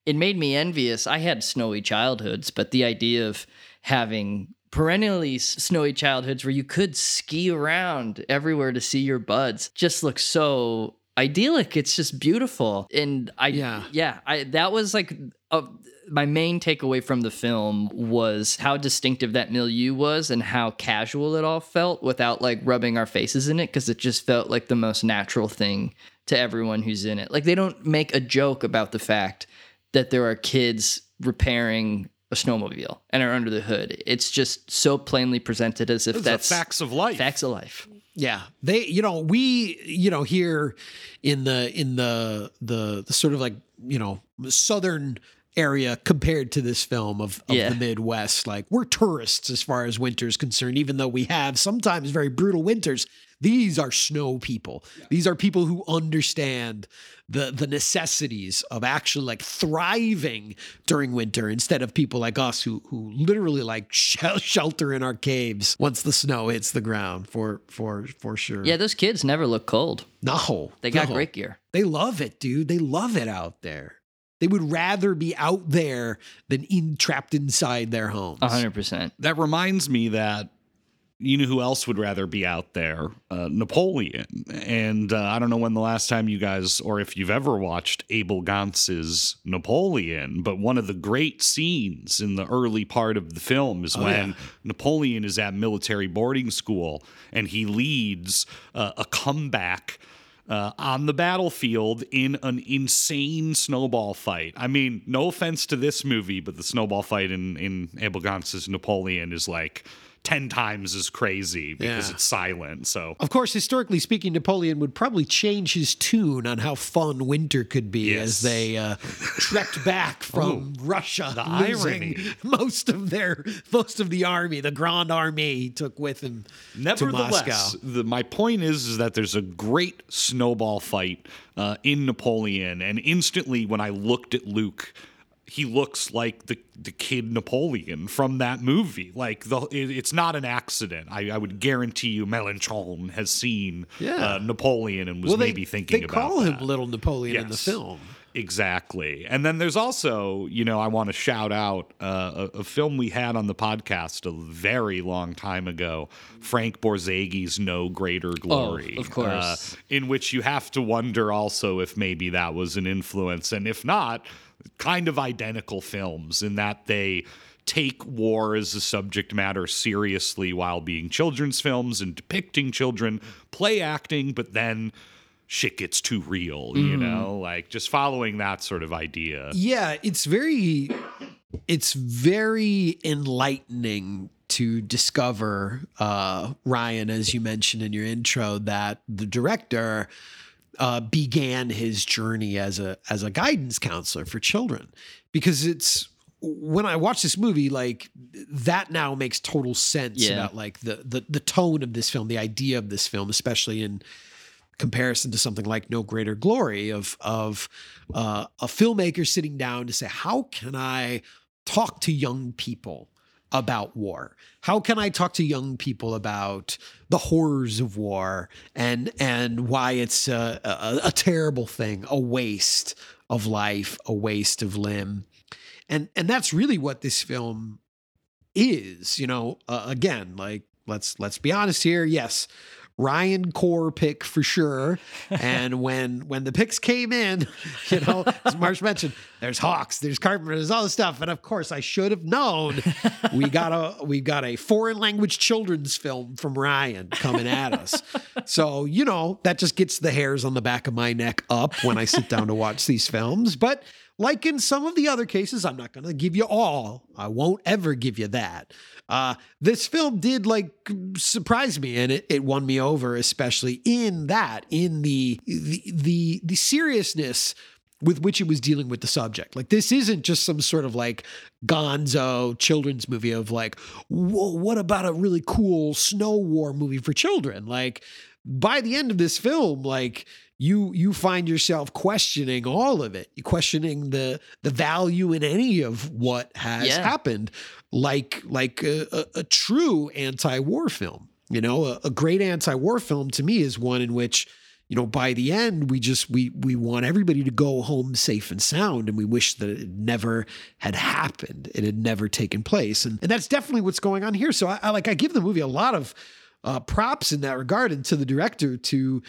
it made me envious. I had snowy childhoods, but the idea of having perennially snowy childhoods where you could ski around everywhere to see your buds just looks so idyllic. It's just beautiful. And I Yeah. yeah, I that was like a, my main takeaway from the film was how distinctive that milieu was and how casual it all felt without like rubbing our faces in it because it just felt like the most natural thing to everyone who's in it. Like they don't make a joke about the fact that there are kids repairing a snowmobile and are under the hood. It's just so plainly presented as if Those that's facts of life. facts of life. Yeah, they, you know, we, you know, here in the in the the, the sort of like you know southern area compared to this film of, of Yeah. the Midwest, like we're tourists as far as winter is concerned. Even though we have sometimes very brutal winters, these are snow people. These are people who understand the the necessities of actually like thriving during winter instead of people like us who who literally like shel- shelter in our caves once the snow hits the ground for for for sure. Yeah, those kids never look cold. No, They got no. great gear. They love it, dude. They love it out there. They would rather be out there than in trapped inside their homes. A hundred percent. That reminds me that you know who else would rather be out there? Uh, Napoleon. And uh, I don't know when the last time you guys, or if you've ever watched Abel Gance's Napoleon, but one of the great scenes in the early part of the film is Oh, when yeah. Napoleon is at military boarding school and he leads uh, a comeback. Uh, on the battlefield in an insane snowball fight. I mean, no offense to this movie, but the snowball fight in in Abel Gance's Napoleon is like ten times as crazy because Yeah. it's silent. So Of course, historically speaking, Napoleon would probably change his tune on how fun winter could be Yes. as they uh, trekked back from Russia, the losing irony. most of their most of the army, the Grand Army, he took with him to Nevertheless, Moscow. the, my point is, is that there's a great snowball fight uh, in Napoleon, and instantly when I looked at Luke, he looks like the the kid Napoleon from that movie. Like the, it, it's not an accident. I, I would guarantee you, Melançon has seen Yeah. uh, Napoleon and was Well, they, maybe thinking they about call him. Little Napoleon in the film. Exactly. And then there's also, you know, I want to shout out uh, a, a film we had on the podcast a very long time ago, Frank Borzage's No Greater Glory. Oh, of course. uh, in which you have to wonder also if maybe that was an influence. And if not, kind of identical films in that they take war as a subject matter seriously while being children's films and depicting children, play acting, but then shit gets too real, you know? Like just following that sort of idea. Yeah, it's very it's very enlightening to discover uh Ryan as you mentioned in your intro that the director uh began his journey as a as a guidance counselor for children because it's when I watch this movie, like that now makes total sense Yeah. about like the, the the tone of this film, the idea of this film, especially in comparison to something like No Greater Glory of of uh, a filmmaker sitting down to say, how can I talk to young people about war? How can I talk to young people about the horrors of war and and why it's a, a, a terrible thing, a waste of life, a waste of limb, and and that's really what this film is. You know, uh, again, like let's let's be honest here. Yes, Ryan core pick for sure. And when when the picks came in, you know, as Marsh mentioned, there's Hawks, there's Carpenter, there's all this stuff. And of course, I should have known we got a we got a foreign language children's film from Ryan coming at us. So you know that just gets the hairs on the back of my neck up when I sit down to watch these films. But like in some of the other cases, I'm not going to give you all. I won't ever give you that. Uh, this film did like surprise me, and it, it won me over, especially in that, in the the the, the seriousness with which it was dealing with the subject. Like this isn't just some sort of like gonzo children's movie of like, what about a really cool snow war movie for children? Like by the end of this film, like you you find yourself questioning all of it. Questioning the the value in any of what has Yeah. happened, like like a, a, a true anti-war film. You know, a, a great anti-war film to me is one in which you know by the end we just we we want everybody to go home safe and sound and we wish that it never had happened it had never taken place and, and that's definitely what's going on here so I, I like i give the movie a lot of uh, props in that regard and to the director to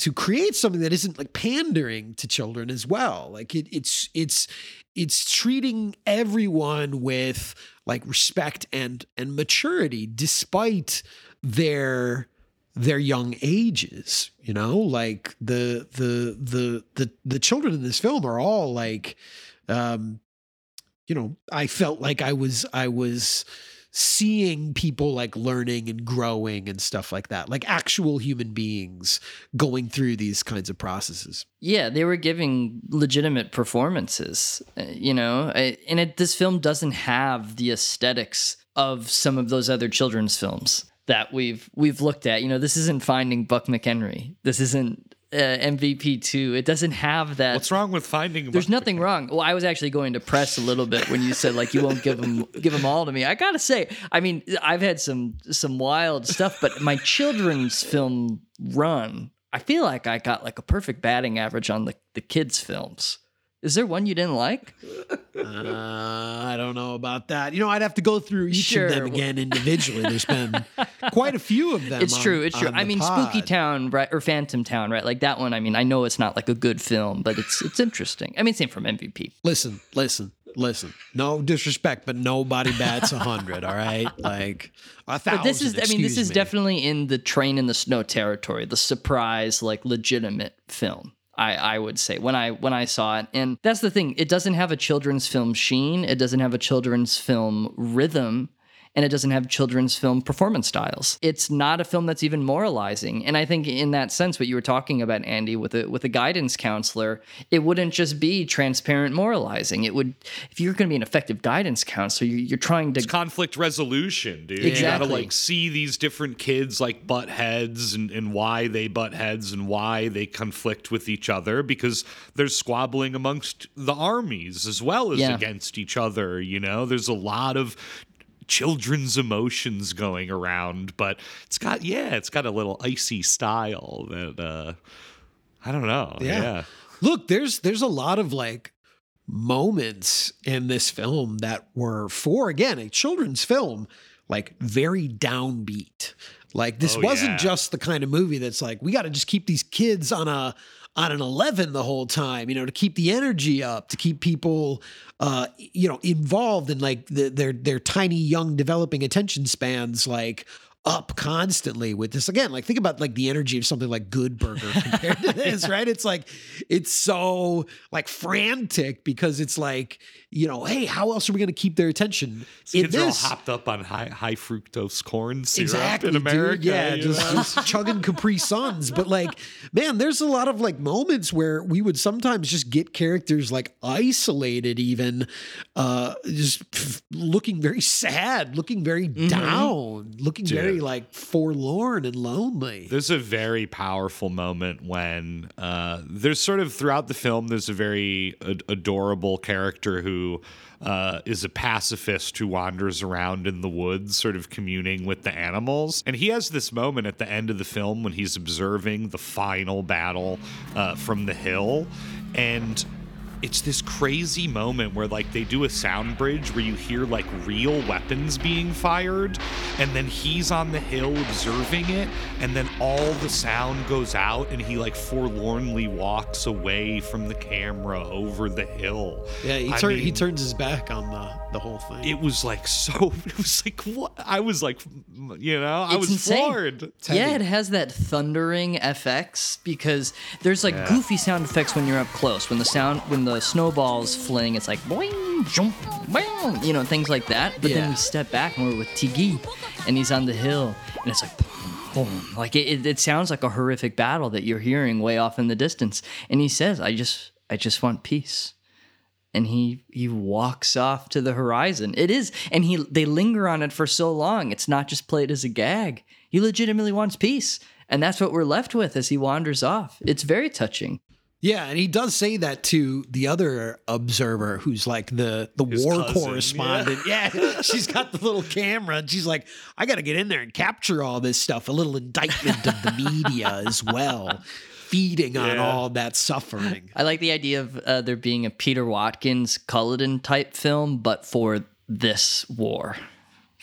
to create something that isn't like pandering to children as well. Like it, it's it's it's treating everyone with like respect and and maturity despite their their young ages you know? Like the the the the the children in this film are all like um you know i felt like i was i was seeing people like learning and growing and stuff like that like actual human beings going through these kinds of processes Yeah, they were giving legitimate performances, uh, you know, and it, this film doesn't have the aesthetics of some of those other children's films that we've we've looked at. You know, this isn't Finding Buck McHenry. This isn't uh, MVP two. It doesn't have that. What's wrong with finding? There's nothing wrong. Well, I was actually going to press a little bit when you said like you won't give them give them all to me. I gotta say, I mean, I've had some some wild stuff, but my children's film run, I feel like I got like a perfect batting average on the the kids' films. Is there one you didn't like? Uh, I don't know about that. You know, I'd have to go through each Sure. of them again individually. There's been quite a few of them. It's on- true. It's true. I mean, pod. Spooky Town, right, or Phantom Town, right? Like that one. I mean, I know it's not like a good film, but it's it's interesting. I mean, same from MVP. Listen, listen, listen. No disrespect, but nobody bats a hundred. All right, like a thousand. But this is, I mean, this is me. definitely in the Train in the Snow territory, the surprise, like legitimate film. I, I would say when I when I saw it, and that's the thing. It doesn't have a children's film sheen. It doesn't have a children's film rhythm. And it doesn't have children's film performance styles. It's not a film that's even moralizing. And I think in that sense, what you were talking about, Andy, with a with a guidance counselor, it wouldn't just be transparent moralizing. It would, if you're going to be an effective guidance counselor, you're, you're trying to It's conflict resolution, dude. Exactly. You gotta like see these different kids like butt heads and, and why they butt heads and why they conflict with each other because there's squabbling amongst the armies as well as Yeah. against each other. You know, there's a lot of children's emotions going around, but it's got yeah, it's got a little icy style that uh I don't know. Yeah. yeah. Look, there's there's a lot of like moments in this film that were for again a children's film, like very downbeat. Like this Oh, wasn't yeah. just the kind of movie that's like we got to just keep these kids on a on an 11 the whole time, you know, to keep the energy up, to keep people uh you know involved in like the, their their tiny young developing attention spans like up constantly with this. Again like think about like the energy of something like good burger compared to this right? It's like it's so like frantic because it's like you know hey how else are we going to keep their attention? These in kids are all hopped up on high high fructose corn syrup exactly in dude. America. yeah just, just chugging capri suns. But like man there's a lot of like moments where we would sometimes just get characters like isolated even uh just looking very sad looking very down looking very Dude. like forlorn and lonely There's a very powerful moment when uh, there's sort of throughout the film. There's a very ad- adorable character who uh, is a pacifist who wanders around in the woods, sort of communing with the animals. And he has this moment at the end of the film when he's observing the final battle uh, from the hill, and it's this crazy moment where like they do a sound bridge where you hear like real weapons being fired and then he's on the hill observing it and then all the sound goes out and he like forlornly walks away from the camera over the hill yeah he, I turn, he turns his back on the the whole thing it was like so it was like what i was like you know i was insane. floored Yeah, it has that thundering FX because there's like Yeah. goofy sound effects when you're up close. When the sound, when the snowball's fling, it's like boing, jump, boing, you know, things like that. But Yeah. then we step back and we're with Ti-Guy, and he's on the hill, and it's like boom, boom. Like it, it, it sounds like a horrific battle that you're hearing way off in the distance. And he says, "I just, I just want peace." and he he walks off to the horizon. It is, and he they linger on it for so long. It's not just played as a gag. He legitimately wants peace, And that's what we're left with as he wanders off. It's very touching. Yeah, and he does say that to the other observer who's like the the His war cousin, correspondent. Yeah. she's got the little camera and she's like, I got to get in there and capture all this stuff. A little indictment of the media as well, feeding on all that suffering. I like the idea of uh, there being a Peter Watkins Culloden type film, but for this war,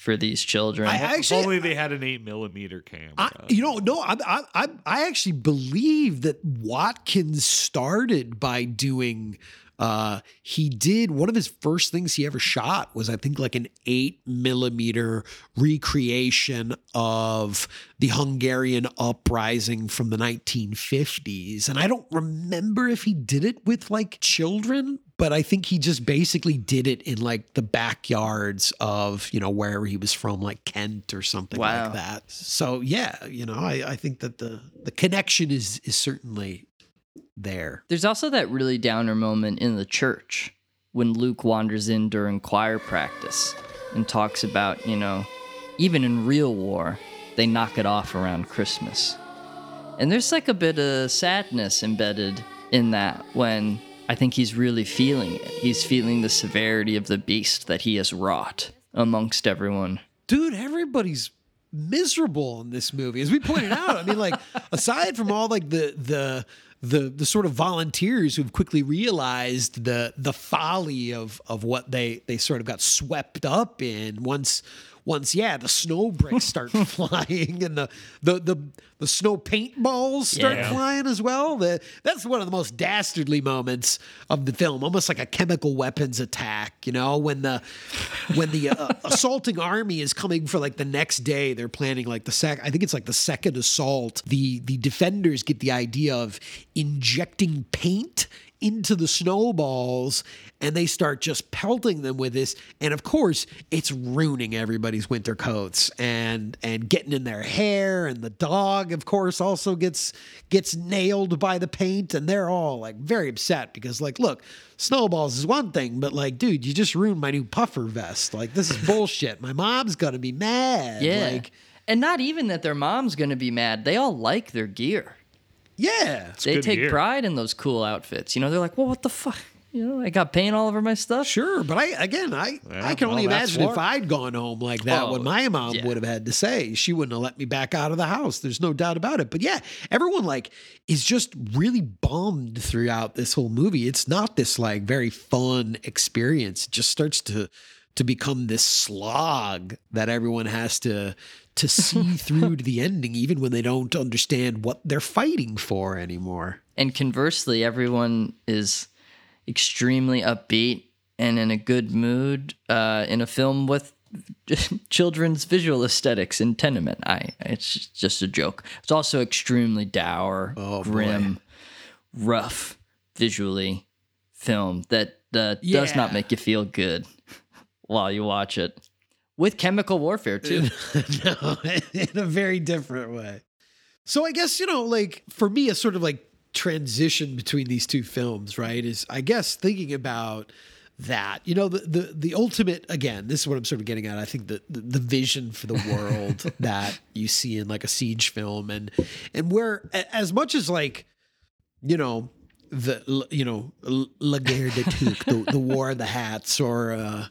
for these children. I If only they had an eight millimeter camera. I, you know, no, I, I, I, I actually believe that Watkins started by doing. Uh, he did one of his first things he ever shot was I think like an eight millimeter recreation of the Hungarian uprising from the 1950s, and I don't remember if he did it with like children, but I think he just basically did it in like the backyards of you know wherever he was from, like Kent or something Wow. like that. So yeah, you know, I, I think that the the connection is is certainly there. There's also that really downer moment in the church when Luke wanders in during choir practice and talks about, you know, even in real war, they knock it off around Christmas. And there's like a bit of sadness embedded in that when I think he's really feeling it. He's feeling the severity of the beast that he has wrought amongst everyone. dude, everybody's miserable in this movie. As we pointed out, I mean, like aside from all like the the the the sort of volunteers who've quickly realized the the folly of of what they they sort of got swept up in once once yeah the snow bricks start flying and the the the the snow paintballs start Yeah. flying as well the, that's one of the most dastardly moments of the film almost like a chemical weapons attack you know when the when the uh, assaulting army is coming for like the next day they're planning like the sec i think it's like the second assault the the defenders get the idea of injecting paint into the snowballs and they start just pelting them with this and of course it's ruining everybody's winter coats and and getting in their hair and the dog of course also gets gets nailed by the paint and they're all like very upset because like look snowballs is one thing but like dude you just ruined my new puffer vest like this is bullshit my mom's gonna be mad Yeah. like and not even that their mom's to be mad. They all like their gear. Yeah they good take gear. pride in those cool outfits. You know, they're like, well, what the fuck? You know, I got paint all over my stuff. Sure, but I again, I I can well, only that's imagine if what- I'd gone home like that, Oh, what my mom yeah. would have had to say. She wouldn't have let me back out of the house. There's no doubt about it. But yeah, everyone like is just really bummed throughout this whole movie. It's not this like very fun experience. It just starts to to become this slog that everyone has to to see through to the ending, even when they don't understand what they're fighting for anymore. And conversely, everyone is extremely upbeat and in a good mood uh, in a film with children's visual aesthetics in Tenement. I it's just a joke. It's also extremely dour, Oh, boy. grim, rough visually film that uh, does not make you feel good while you watch it. With chemical warfare too. no, in a very different way. So I guess, you know, like for me, a sort of like transition between these two films, right, is I guess thinking about that. You know, the the the ultimate again, this is what I'm sort of getting at. I think the the, the vision for the world that you see in like a siege film and and where as much as like, you know, the you know La Guerre des Tuques, the, the War of the Hats, or uh,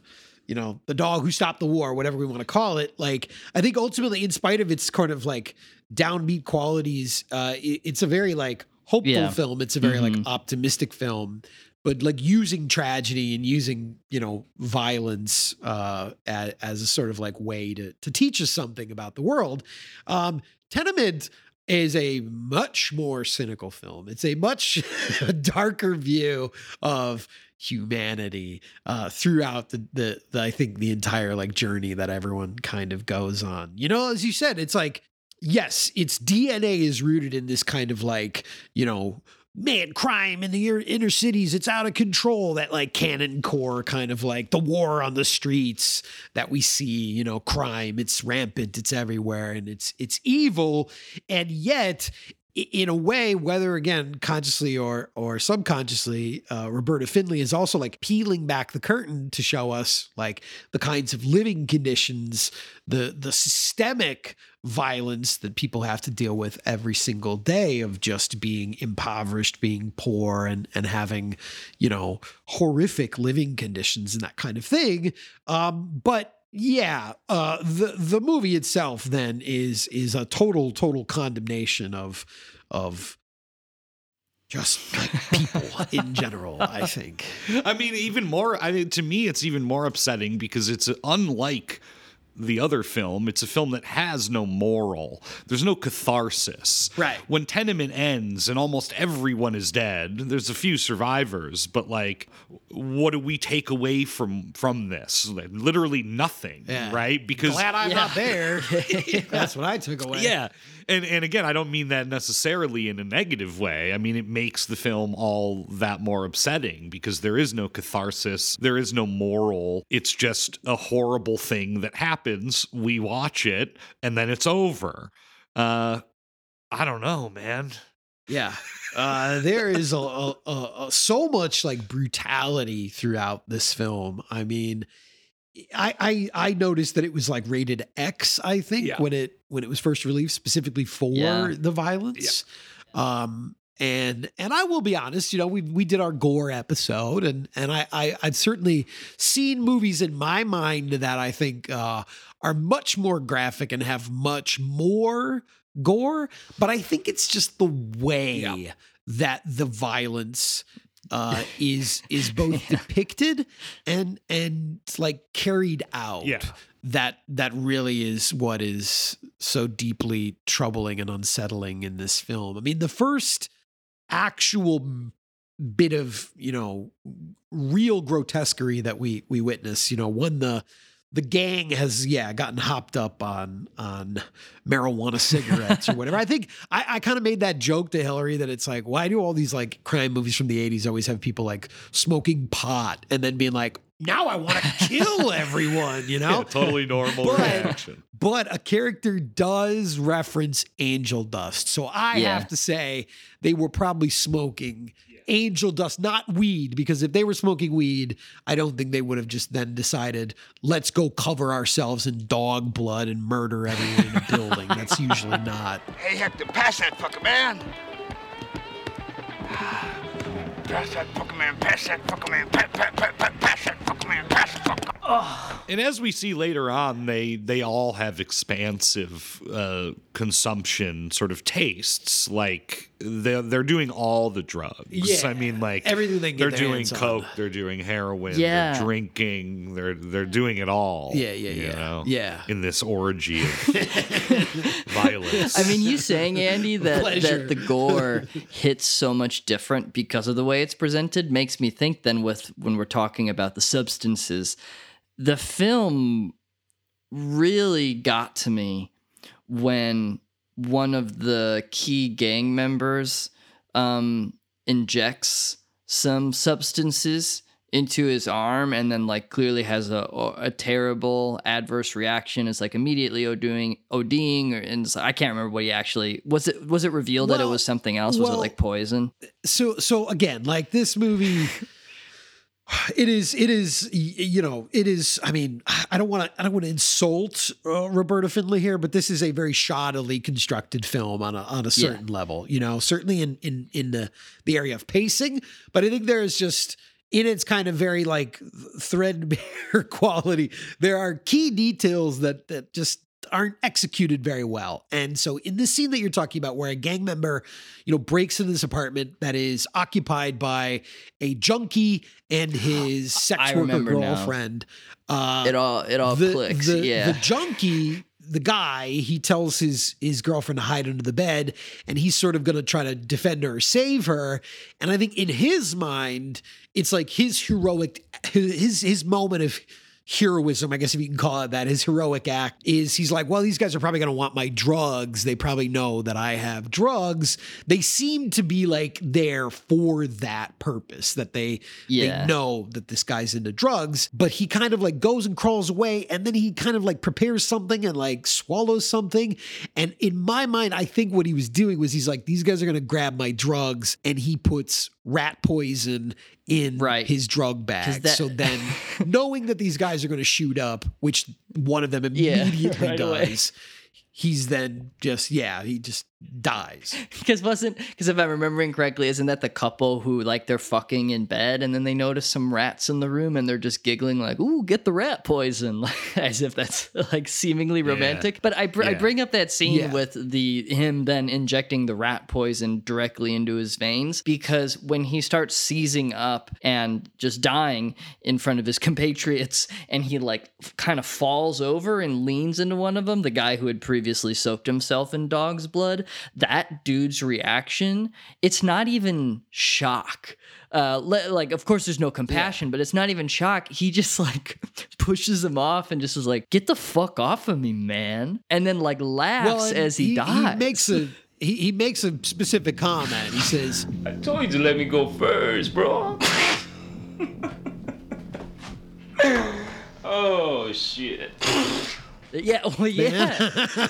you know the dog who stopped the war, whatever we want to call it. Like I think ultimately, in spite of its kind of like downbeat qualities, uh, it- it's a very like hopeful Yeah. film. It's a very like optimistic film. But like using tragedy and using you know violence uh, as, as a sort of like way to to teach us something about the world, um, Tenement is a much more cynical film. It's a much darker view of humanity uh, throughout the, the the I think the entire like journey that everyone kind of goes on. You know, as you said, it's like yes, its DNA is rooted in this kind of like you know. Man, crime in the inner- cities, it's out of control. That like Cannon core kind of like the war on the streets that we see, you know, crime, it's rampant, it's everywhere, and it's it's evil. And yet in a way, whether again consciously or or subconsciously, uh, Roberta Findlay is also like peeling back the curtain to show us like the kinds of living conditions, the the systemic violence that people have to deal with every single day of just being impoverished, being poor, and and having you know horrific living conditions and that kind of thing. Um, but yeah, uh, the the movie itself then is is a total total condemnation of of just like people in general. I think. I mean, even more. I mean, to me, it's even more upsetting because it's unlike the other film. It's a film that has no moral. There's no catharsis. Right. When Tenement ends and almost everyone is dead, there's a few survivors, but like, what do we take away from from this? Like, literally nothing. Yeah. Right? Because Glad I'm not there. That's what I took away. yeah. And and again, I don't mean that necessarily in a negative way. I mean it makes the film all that more upsetting because there is no catharsis, there is no moral. It's just a horrible thing that happens. We watch it and then it's over. Uh I don't know, man. Yeah. Uh, there is a, a, a, a- so much like brutality throughout this film. I mean, I, I I noticed that it was like rated X. I think Yeah. when it when it was first released, specifically for Yeah. the violence. Um, and and I will be honest, you know, we we did our gore episode, and and I, I I've certainly seen movies in my mind that I think uh, are much more graphic and have much more gore, but I think it's just the way that the violence uh, is is both depicted and and like carried out Yeah. that that really is what is so deeply troubling and unsettling in this film. I mean, the first actual bit of you know real grotesquerie that we we witness, you know, when the the gang has yeah gotten hopped up on on marijuana cigarettes or whatever. I think I, I kind of made that joke to Hillary that it's like, why do all these like crime movies from the 80s always have people like smoking pot and then being like, now I want to kill everyone, you know? Yeah, totally normal But- reaction. But a character does reference angel dust. So I Yeah. have to say they were probably smoking angel dust, not weed, because if they were smoking weed, I don't think they would have just then decided, let's go cover ourselves in dog blood and murder everyone in a building. That's usually not. Hey, Hector, pass that fucker, man. Pass that fucker, man. Pass that fucker, man. Pass, pass, pass, pass, pass that fucker, man. Pass the fucker. And as we see later on, they they all have expansive uh, consumption sort of tastes. Like they're they're doing all the drugs. Yeah, I mean, like everything they can get They're their doing hands on. coke. They're doing heroin. Yeah. They're drinking. They're they're doing it all. Yeah, yeah, you yeah. know, Yeah. In this orgy of violence. I mean, you saying Andy that Pleasure. that the gore hits so much different because of the way it's presented makes me think. Then, with when we're talking about the substances, the film really got to me when one of the key gang members um, injects some substances into his arm and then like clearly has a a terrible adverse reaction. It's like immediately ODing ODing or and I can't remember what he actually was it was it revealed that it was something else? Was it like poison? so so again like this movie it is it is you know it is i mean i don't want to i don't want to insult uh, roberta findlay here but this is a very shoddily constructed film on a on a certain level you know certainly in in in the the area of pacing but i think there is just in its kind of very like threadbare quality there are key details that that just aren't executed very well. And so in this scene that you're talking about where a gang member, you know, breaks into this apartment that is occupied by a junkie and his sex worker girlfriend. Uh it all it all the, clicks the, yeah the junkie, the guy, he tells his his girlfriend to hide under the bed, and he's sort of going to try to defend her, or save her. And I think in his mind, it's like his heroic, his his moment of heroism, I guess if you can call it that, his heroic act is he's like, well, these guys are probably going to want my drugs. They probably know that I have drugs. They seem to be like there for that purpose, that they Yeah. they know that this guy's into drugs. But he kind of like goes and crawls away, and then he kind of like prepares something and like swallows something. And in my mind, I think what he was doing was he's like, these guys are going to grab my drugs, and he puts rat poison in Right. his drug bag. that- so then, knowing that these guys are going to shoot up, which one of them Yeah, immediately right away. does, he's then just yeah, he just dies. Because wasn't because if I'm remembering correctly, isn't that the couple who like they're fucking in bed and then they notice some rats in the room and they're just giggling like, "Ooh, get the rat poison," as if that's like seemingly romantic. But I br- I bring up that scene Yeah. with the him then injecting the rat poison directly into his veins because when he starts seizing up and just dying in front of his compatriots and he like kind of falls over and leans into one of them, the guy who had previously soaked himself in dog's blood, that dude's reaction, it's not even shock. Uh, le- like, of course, there's no compassion, but it's not even shock. He just like pushes him off and just is like, "Get the fuck off of me, man!" And then like laughs and as he, dies. He makes a he, he makes a specific comment. He says, I told you to let me go first, bro. oh shit. Yeah, well, yeah,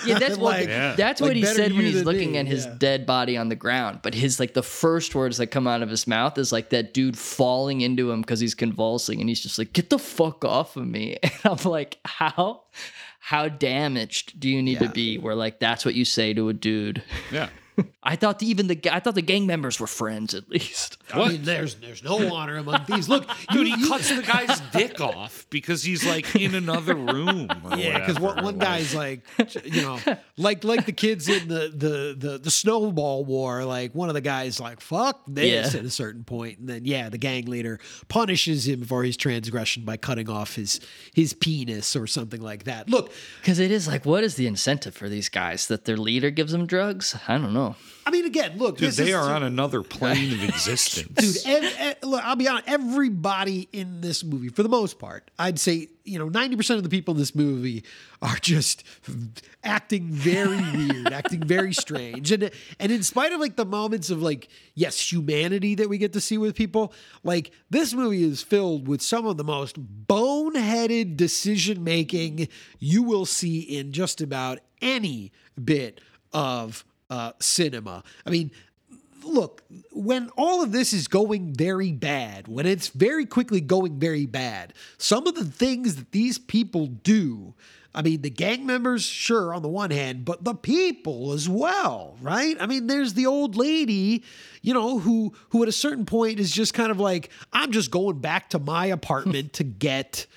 yeah. That's what Like- Yeah. that's Like, what he said when he's looking me, at his yeah. dead body on the ground. But his like the first words that come out of his mouth is like that dude falling into him because he's convulsing, and he's just like, "Get the fuck off of me!" And I'm like, how how damaged do you need to be? Where like that's what you say to a dude. Yeah. I thought the, even the I thought the gang members were friends at least. I mean, there's there's no honor among these. Look, Dude, he cuts the guy's dick off because he's like in another room. or Yeah, because one, one guy's like, you know, like like the kids in the the the the snowball war. Like one of the guys like, "Fuck this" Yeah. at a certain point, and then yeah, the gang leader punishes him for his transgression by cutting off his his penis or something like that. Look, Because it is like, what is the incentive for these guys that their leader gives them drugs? I don't know. I mean, again, look, Dude, this they is, are on another plane of existence. dude. ev- ev- look, I'll be honest. Everybody in this movie, for the most part, I'd say you know ninety percent of the people in this movie are just acting very weird, acting very strange, and and in spite of like the moments of like yes humanity that we get to see with people, like this movie is filled with some of the most boneheaded decision making you will see in just about any bit of uh, cinema. I mean look, when all of this is going very bad, when it's very quickly going very bad, some of the things that these people do, I mean, the gang members, sure, on the one hand, but the people as well, right? I mean, there's the old lady, you know, who who at a certain point is just kind of like, I'm just going back to my apartment to get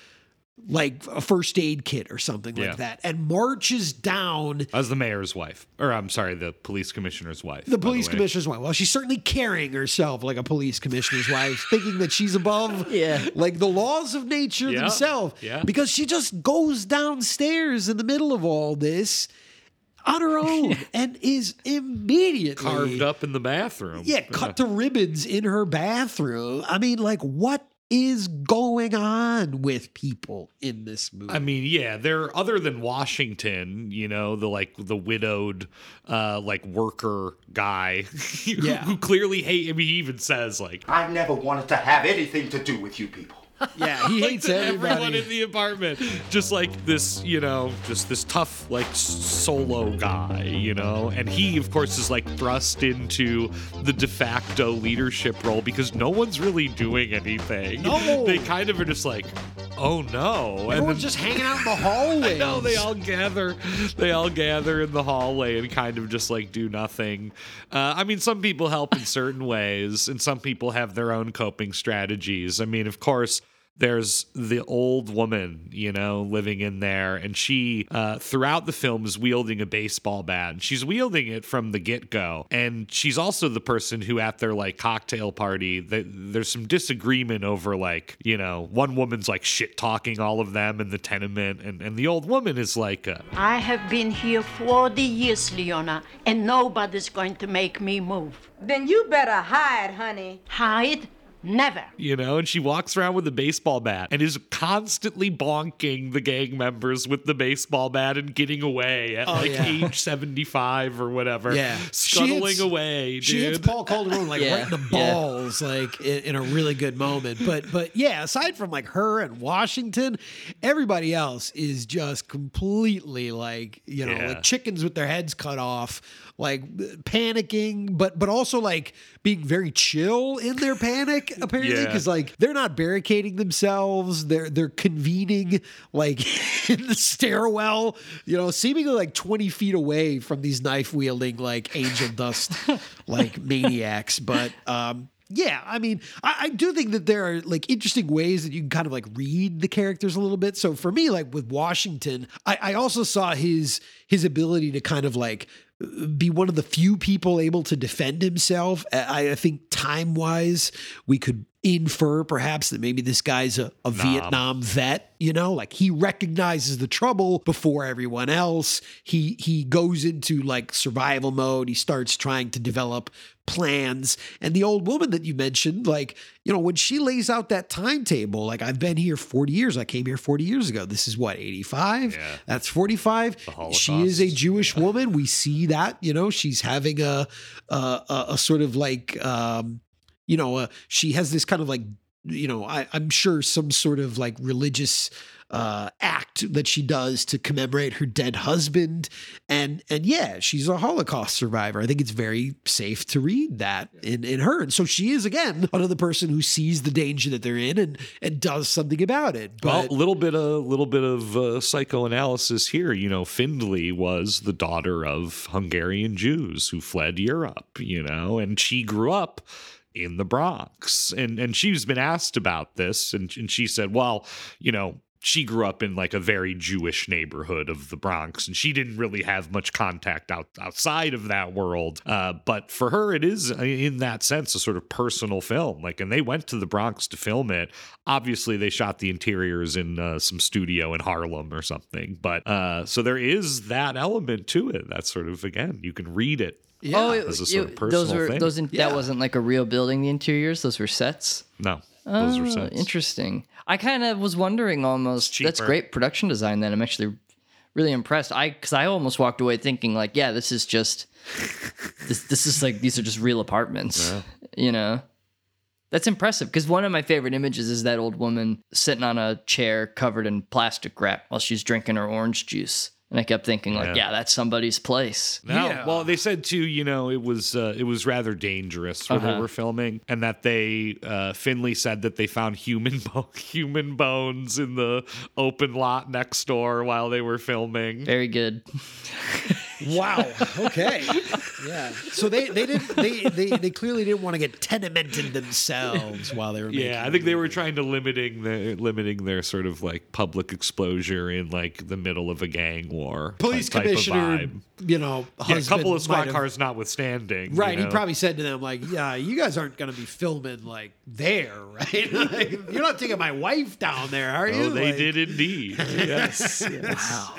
like a first aid kit or something Yeah. like that, and marches down As the mayor's wife, or I'm sorry, the police commissioner's wife. the police way. commissioner's wife. Well, she's certainly carrying herself like a police commissioner's wife, thinking that she's above Yeah. like the laws of nature Yeah. themselves. Yeah. Because she just goes downstairs in the middle of all this on her own and is immediately carved up in the bathroom. Yeah, cut to ribbons in her bathroom. I mean, like, what is going on with people in this movie? I mean, yeah, they're other than Washington, you know, the like the widowed uh like worker guy who, Yeah. who clearly hate I mean he even says like "I've never wanted to have anything to do with you people. Yeah, he hates everybody. everyone in the apartment. Just like this, you know, just this tough, like solo guy, you know. And he, of course, is like thrust into the de facto leadership role because no one's really doing anything. No. They kind of are just like, oh no. And Everyone's then- just hanging out in the hallway. no, they all gather. They all gather in the hallway and kind of just like do nothing. Uh, I mean, some people help in certain ways, and some people have their own coping strategies. I mean, of course. There's the old woman, you know, living in there, and she, uh, throughout the film, is wielding a baseball bat. And she's wielding it from the get go. And she's also the person who, at their like cocktail party, th- there's some disagreement over like, you know, one woman's like shit talking all of them in the tenement, and, and the old woman is like, uh, I have been here 40 years, Leona, and nobody's going to make me move. Then you better hide, honey. Hide? Never. you know, and she walks around with a baseball bat and is constantly bonking the gang members with the baseball bat and getting away at Oh, like yeah. age 75 or whatever. Yeah. She Scuttling hits- away, dude. She hits Paul Calderon like Yeah, right in the yeah. balls, like in, in a really good moment. But but yeah, aside from like her and Washington, everybody else is just completely like you know Yeah. like chickens with their heads cut off, like panicking, but but also like being very chill in their panic apparently Yeah. because like they're not barricading themselves, they're they're convening like in the stairwell, you know, seemingly like twenty feet away from these knife wielding like angel dust like maniacs. But um, yeah, I mean, I, I do think that there are like interesting ways that you can kind of like read the characters a little bit. So for me, like with Washington, I, I also saw his his ability to kind of like be one of the few people able to defend himself. I, I think time wise, we could infer perhaps that maybe this guy's a, a Vietnam vet, you know, like he recognizes the trouble before everyone else. He he goes into like survival mode. He starts trying to develop plans. And the old woman that you mentioned, like, you know, when she lays out that timetable, like I've been here 40 years. I came here 40 years ago. This is what, 85? Yeah. That's 45. She is a. Jewish woman. We see that, you know, she's having a a, a, a sort of like um, you know, uh, she has this kind of like, you know, I, I'm sure some sort of like religious uh, act that she does to commemorate her dead husband, and and yeah, she's a Holocaust survivor. I think it's very safe to read that in in her, and so she is again another person who sees the danger that they're in and and does something about it. well, But a little bit a little bit of uh, psychoanalysis here. You know, Findlay was the daughter of Hungarian Jews who fled Europe. You know, and she grew up in the Bronx, and and she's been asked about this, and and she said, well, you know. She grew up in like a very Jewish neighborhood of the Bronx, and she didn't really have much contact out outside of that world. Uh, but for her, it is uh, in that sense a sort of personal film. Like, and they went to the Bronx to film it. Obviously, they shot the interiors in uh, some studio in Harlem or something. But uh, so there is that element to it. That's sort of again, you can read it. Oh, it, as a sort of personal those were thing. those. In, Yeah. That wasn't like a real building. The interiors, those were sets. no, those were Oh, sets. Interesting. I kind of was wondering almost. That's great production design. Then I'm actually really impressed. I because I almost walked away thinking like, yeah, this is just this. This is like these are just real apartments. Yeah. You know. That's impressive because one of my favorite images is that old woman sitting on a chair covered in plastic wrap while she's drinking her orange juice. And I kept thinking, like, Yeah. yeah, that's somebody's place. No, Yeah. well, they said too. You know, it was uh, it was rather dangerous where they Uh-huh. were filming, and that they uh, Findlay said that they found human bo- human bones in the open lot next door while they were filming. Very good. Wow. Okay. yeah. So they they didn't they they, they clearly didn't want to get tenemented themselves while they were making Yeah, I think they were trying to limiting their limiting their sort of like public exposure in like the middle of a gang war. police type of commissioner, vibe. you know, Yeah, a couple of squad cars notwithstanding. Right, you he probably said to them like, "Yeah, you guys aren't going to be filming like there, right? Like, you're not taking my wife down there, are oh, you?" Oh, they Like- did indeed. yes. yes.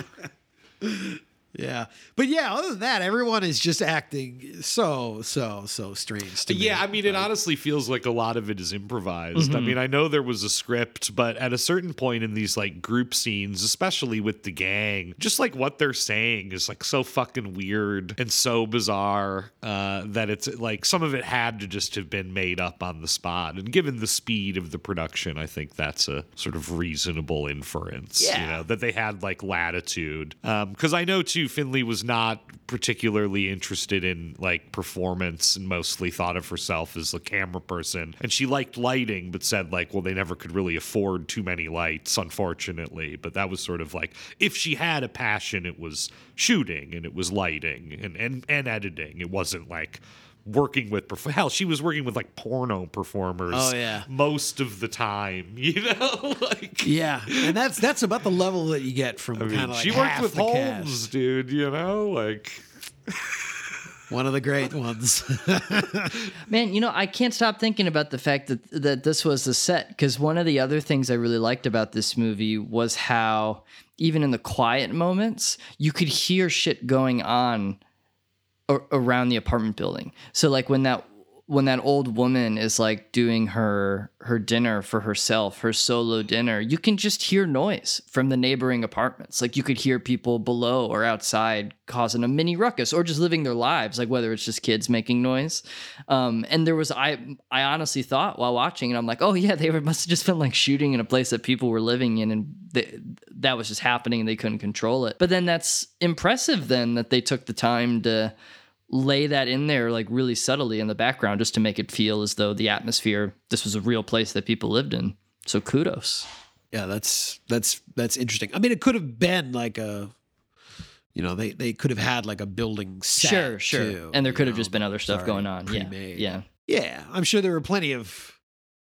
Yeah, but yeah, other than that, everyone is just acting so so so strange. To me. Yeah, I mean, it honestly feels like a lot of it is improvised. I Mhm. mean, I know there was a script, but at a certain point in these like group scenes, especially with the gang, just like what they're saying is like so fucking weird and so bizarre uh, that it's like some of it had to just have been made up on the spot. And given the speed of the production, I think that's a sort of reasonable inference. You Yeah. know, that they had like latitude. Because I know too, Findlay was not particularly interested in like performance and mostly thought of herself as a camera person. And she liked lighting, but said like, well, they never could really afford too many lights, unfortunately. But that was sort of like, if she had a passion, it was shooting and it was lighting and, and, and editing. It wasn't like, Working with perf- hell, she was working with like porno performers. Oh, yeah. most of the time, you know. like yeah, and that's that's about the level that you get from I mean, like she worked half with the Holmes, cast. dude. You know, like one of the great ones. Man, you know, I can't stop thinking about the fact that that this was the set because one of the other things I really liked about this movie was how even in the quiet moments, you could hear shit going on a- around the apartment building. So like when that when that old woman is like doing her her dinner for herself, her solo dinner, you can just hear noise from the neighboring apartments. Like you could hear people below or outside causing a mini ruckus or just living their lives, like whether it's just kids making noise. Um, and there was I I honestly thought while watching and I'm like, oh yeah, they were, must have just been like shooting in a place that people were living in and they, that was just happening and they couldn't control it. But then that's impressive then that they took the time to lay that in there like really subtly in the background just to make it feel as though the atmosphere this was a real place that people lived in so kudos Yeah, that's that's that's interesting. I mean, it could have been like a, you know, they they could have had like a building set. sure sure too, and there could have know, just been other stuff going on yeah pre-made. yeah Yeah, I'm sure there were plenty of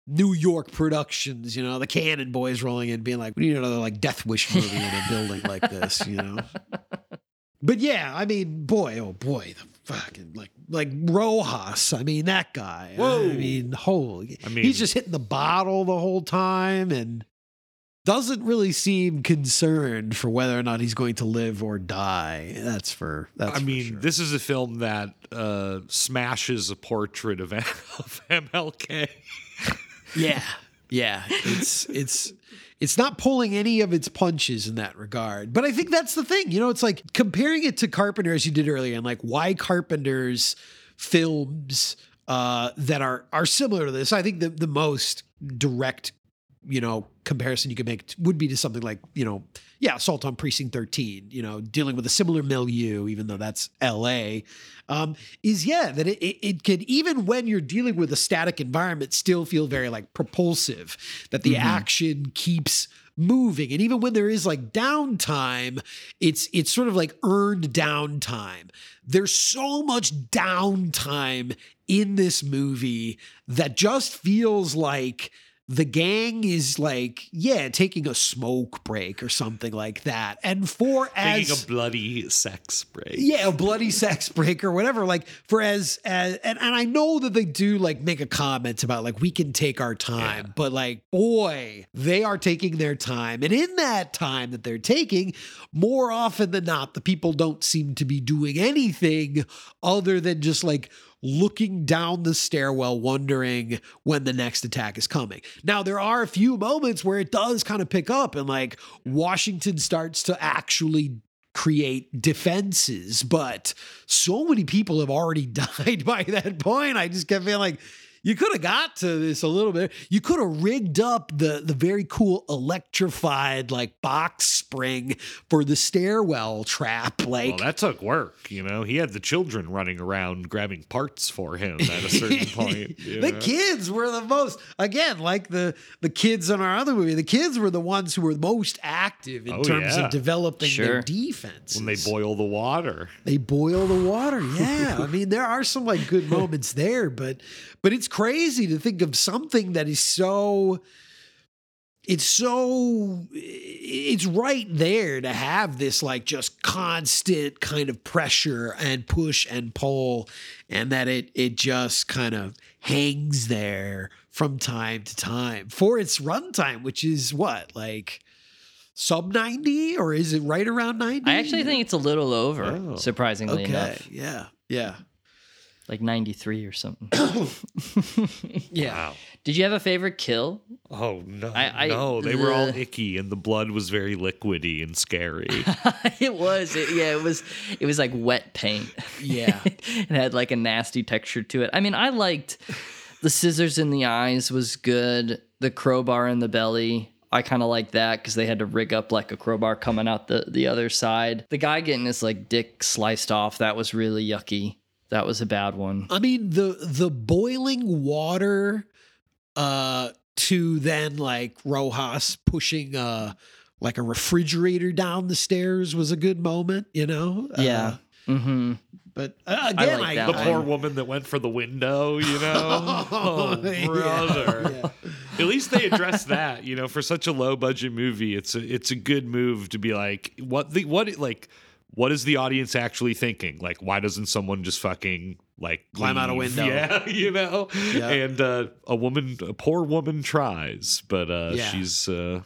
New York productions. You know, the Cannon Boys rolling in, being like, "We need another like Death Wish movie in a building like this." You know. But yeah, I mean, boy, oh boy, the fucking like like Rojas. I mean, that guy. Whoa. I mean, holy. I mean- he's just hitting the bottle the whole time and doesn't really seem concerned for whether or not he's going to live or die. That's for that's. I for mean, sure. this is a film that uh, smashes a portrait of, of MLK. Yeah. Yeah. It's it's it's not pulling any of its punches in that regard. But I think that's the thing. You know, it's like comparing it to Carpenter as you did earlier and like why Carpenter's films uh that are are similar to this. I think the the most direct you know comparison you could make would be to something like you know yeah assault on precinct 13 you know dealing with a similar milieu even though that's la um, is yeah that it, it, it can even when you're dealing with a static environment still feel very like propulsive that the action keeps moving. And even when there is like downtime it's it's sort of like earned downtime. There's so much downtime in this movie that just feels like the gang is like yeah taking a smoke break or something like that and for as Taking a bloody sex break. yeah, a bloody sex break or whatever. Like for as as and, and I know that they do like make a comment about like we can take our time, but like boy, they are taking their time. And in that time that they're taking, more often than not, the people don't seem to be doing anything other than just like looking down the stairwell, wondering when the next attack is coming. Now, there are a few moments where it does kind of pick up and like Washington starts to actually create defenses, but so many people have already died by that point. I just kept feeling like you could have got to this a little bit. You could have rigged up the the very cool electrified like box spring for the stairwell trap. Like Well, that took work. You know, he had the children running around grabbing parts for him at a certain point. the know? kids were the most again like the the kids in our other movie the kids were the ones who were most active in Oh, terms yeah. of developing Sure. their defense when they boil the water. they boil the water yeah i mean there are some like good moments there but but it's crazy to think of something that is so it's so it's right there to have this like just constant kind of pressure and push and pull and that it it just kind of hangs there from time to time for its runtime which is what like sub 90 or is it right around 90 i actually think it's a little over Oh. surprisingly okay enough. yeah yeah like 93 or something yeah Wow. did you have a favorite kill Oh no, I- I- no! They were all icky, and the blood was very liquidy and scary. it was it, yeah it was it was like wet paint Yeah. it had like a nasty texture to it i mean i liked the scissors in the eyes was good the crowbar in the belly I kind of like that because they had to rig up like a crowbar coming out the, the other side. The guy getting his like dick sliced off, that was really yucky. That was a bad one. I mean the the boiling water uh to then like Rojas pushing uh like a refrigerator down the stairs was a good moment, you know? Uh, Yeah. mm-hmm. but uh, again, like I, the one. poor woman that went for the window, you know? Oh, Yeah, brother. yeah. At least they addressed that, you know, for such a low budget movie. It's a it's a good move to be like what the what like what is the audience actually thinking? Like why doesn't someone just fucking like Climb out a window. Yeah, you know. Yeah. And uh, a woman a poor woman tries, but uh Yeah. she's uh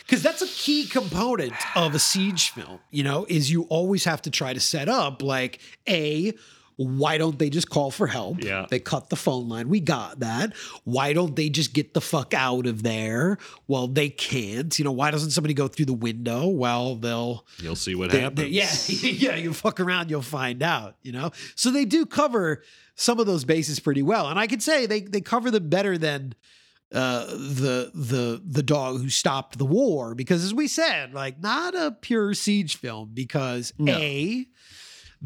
because that's a key component of a siege film you know is you always have to try to set up like a Why don't they just call for help? Yeah. They cut the phone line. We got that. Why don't they just get the fuck out of there? Well, they can't. You know, why doesn't somebody go through the window? Well, they'll You'll see what they- happens. they- yeah, yeah, you fuck around, you'll find out, you know? So they do cover some of those bases pretty well. And I could say they they cover them better than uh the the the dog who stopped the war because as we said, like not a pure siege film because No. A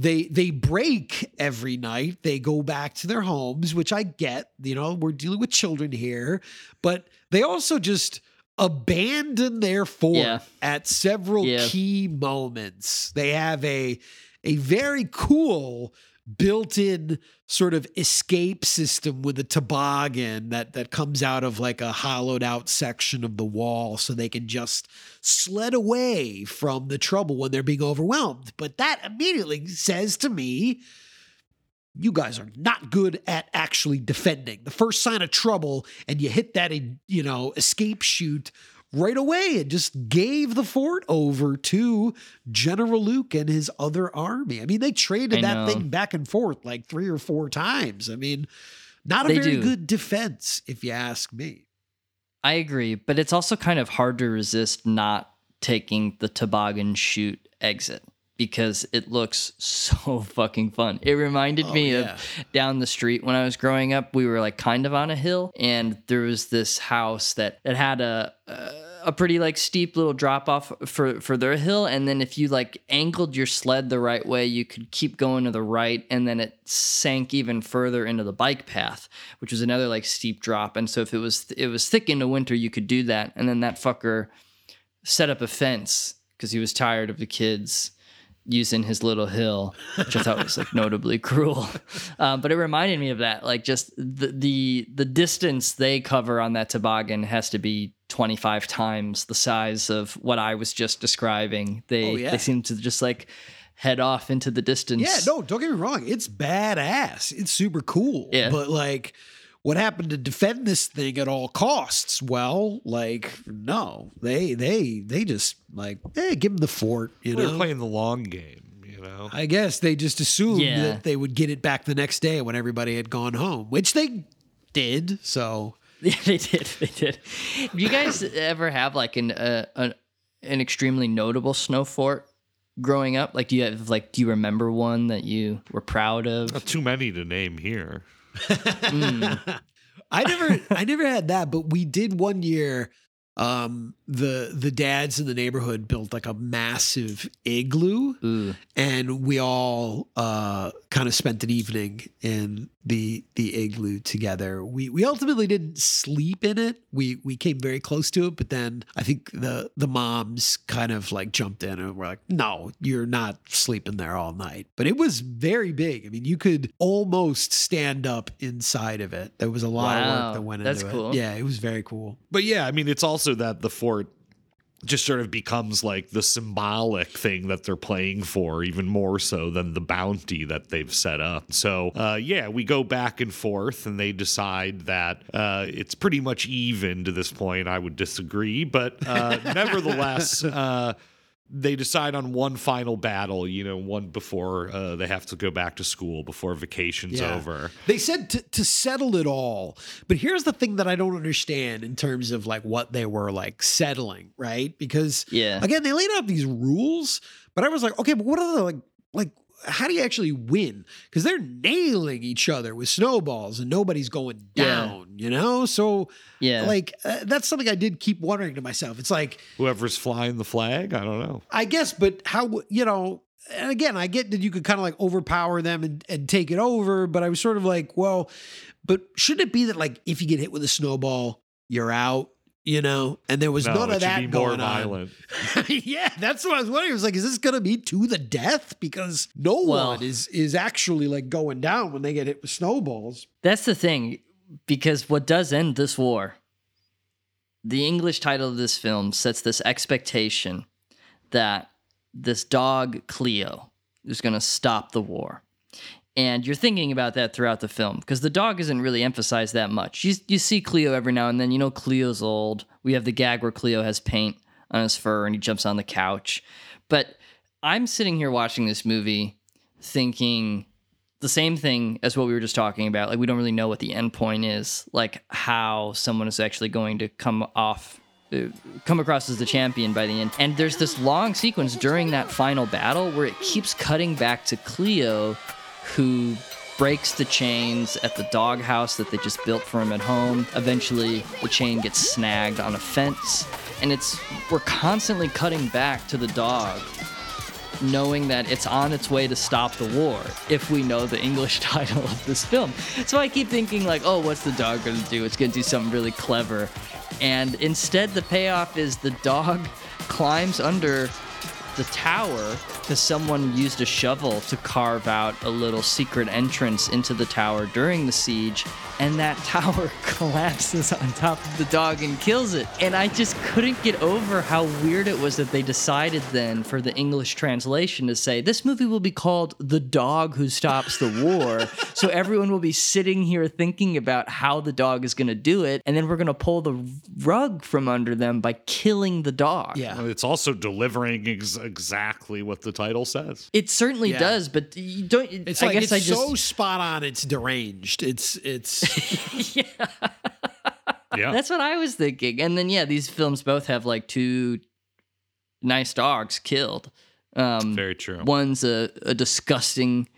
they they break every night. They go back to their homes, which I get. You know, we're dealing with children here, but they also just abandon their fort Yeah. at several Yeah. key moments. They have a a very cool built-in sort of escape system with a toboggan that that comes out of like a hollowed out section of the wall so they can just sled away from the trouble when they're being overwhelmed. But that immediately says to me you guys are not good at actually defending. The first sign of trouble, and you hit that, you know, escape chute right away and just gave the fort over to General Luc and his other army. I mean, they traded that thing back and forth like three or four times. I mean, not a They very do. good defense, if you ask me. I agree, but it's also kind of hard to resist not taking the toboggan chute exit because it looks so fucking fun. It reminded Oh, me yeah. of down the street when I was growing up. We were like kind of on a hill, and there was this house that it had a. a a pretty like steep little drop off for for their hill and then if you like angled your sled the right way you could keep going to the right and then it sank even further into the bike path which was another like steep drop and so if it was it was thick in the winter you could do that and then that fucker set up a fence because he was tired of the kids using his little hill, which I thought was like notably cruel. Um, but it reminded me of that, like just the, the the distance they cover on that toboggan has to be 25 times the size of what I was just describing. They Oh, yeah. they seem to just like head off into the distance. Yeah, no, don't get me wrong. It's badass. It's super cool. Yeah. But like, what happened to defend this thing at all costs? Well, like, no, they they they just like, hey, give them the fort. You We're know, playing the long game. You know, I guess they just assumed Yeah. that they would get it back the next day when everybody had gone home, which they did. So Yeah, they did. They did. Do you guys ever have like an uh, an an extremely notable snow fort growing up? Like, do you have like do you remember one that you were proud of? not too many to name here. I never I never had that, but we did one year. Um, the the dads in the neighborhood built like a massive igloo, Ooh. and we all uh kind of spent an evening in the the igloo together. We we ultimately didn't sleep in it. We we came very close to it, but then I think the the moms kind of like jumped in and were like, "No, you're not sleeping there all night." But it was very big. I mean, you could almost stand up inside of it. There was a lot of work that went into that's into cool. it. Yeah, it was very cool. But yeah, I mean, it's also that the fort just sort of becomes like the symbolic thing that they're playing for, even more so than the bounty that they've set up. So, uh, yeah, we go back and forth, and they decide that uh, it's pretty much even to this point. I would disagree, but uh, nevertheless. They decide on one final battle, you know, one before uh, they have to go back to school, before vacation's Yeah. over. They said to, to settle it all. But here's the thing that I don't understand in terms of like what they were like settling, right? Because Yeah. again, they laid out these rules, but I was like, okay, but what are the like like how do you actually win? Because they're nailing each other with snowballs and nobody's going Yeah. down, you know? So Yeah. like uh, that's something I did keep wondering to myself. It's like Whoever's flying the flag, I don't know. I guess, but how you know? And again, I get that you could kind of like overpower them and, and take it over, but I was sort of like, well, but shouldn't it be that like if you get hit with a snowball, you're out, you know? And there was no, none of that be more going on. yeah, that's what I was wondering. I was like, is this gonna be to the death? Because no Well- one is is actually like going down when they get hit with snowballs. That's the thing, because what does end this war, the English title of this film sets this expectation that this dog, Cleo, is going to stop the war. And you're thinking about that throughout the film because the dog isn't really emphasized that much. You, you see Cleo every now and then. You know, Cleo's old. We have the gag where Cleo has paint on his fur and he jumps on the couch. But I'm sitting here watching this movie thinking the same thing as what we were just talking about. Like we don't really know what the end point is, like how someone is actually going to come off uh, come across as the champion by the end. And there's this long sequence during that final battle where it keeps cutting back to Cleo who breaks the chains at the doghouse that they just built for him at home. Eventually, the chain gets snagged on a fence, and it's we're constantly cutting back to the dog knowing that it's on its way to stop the war if we know the English title of this film. So I keep thinking like, "Oh, what's the dog to do? It's to do something really clever." And instead the payoff is the dog climbs under the tower because someone used a shovel to carve out a little secret entrance into the tower during the siege, and that tower collapses on top of the dog and kills it. And I just couldn't get over how weird it was that they decided then for the English translation to say this movie will be called The Dog Who Stops the War. so everyone will be sitting here thinking about how the dog is going to do it, and then we're going to pull the rug from under them by killing the dog. Yeah. It's also delivering ex- exactly what the title says. It certainly Yeah. does, but you don't. It's I like guess it's I just so spot on. It's deranged. It's it's Yeah. yeah. That's what I was thinking. And then yeah, these films both have like two nice dogs killed. Um Very true. One's a, a disgusting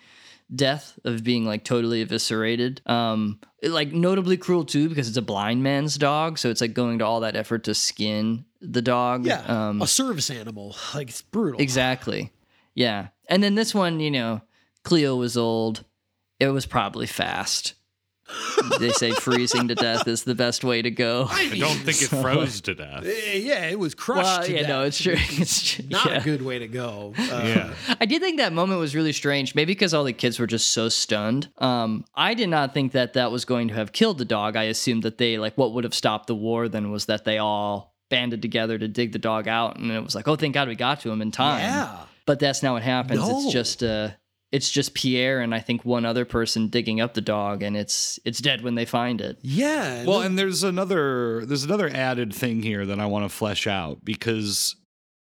death of being like totally eviscerated. Um like notably cruel too because it's a blind man's dog, so it's like going to all that effort to skin the dog. yeah, Um a service animal. Like it's brutal. Exactly. Yeah. And then this one, you know, Cleo was old. It was probably fast. they say freezing to death is the best way to go. I don't think it froze to death. Eh, Yeah, it was crushed. Well, to yeah, death. no, it's true. It's true. Not yeah. a good way to go. Uh, Yeah. I did think that moment was really strange. Maybe because all the kids were just so stunned. Um, I did not think that that was going to have killed the dog. I assumed that they like what would have stopped the war then was that they all banded together to dig the dog out, and it was like, oh, thank God we got to him in time. Yeah. But that's not what happens. No. It's just uh, it's just Pierre and I think one other person digging up the dog, and it's it's dead when they find it. Yeah. Well, and there's another there's another added thing here that I want to flesh out because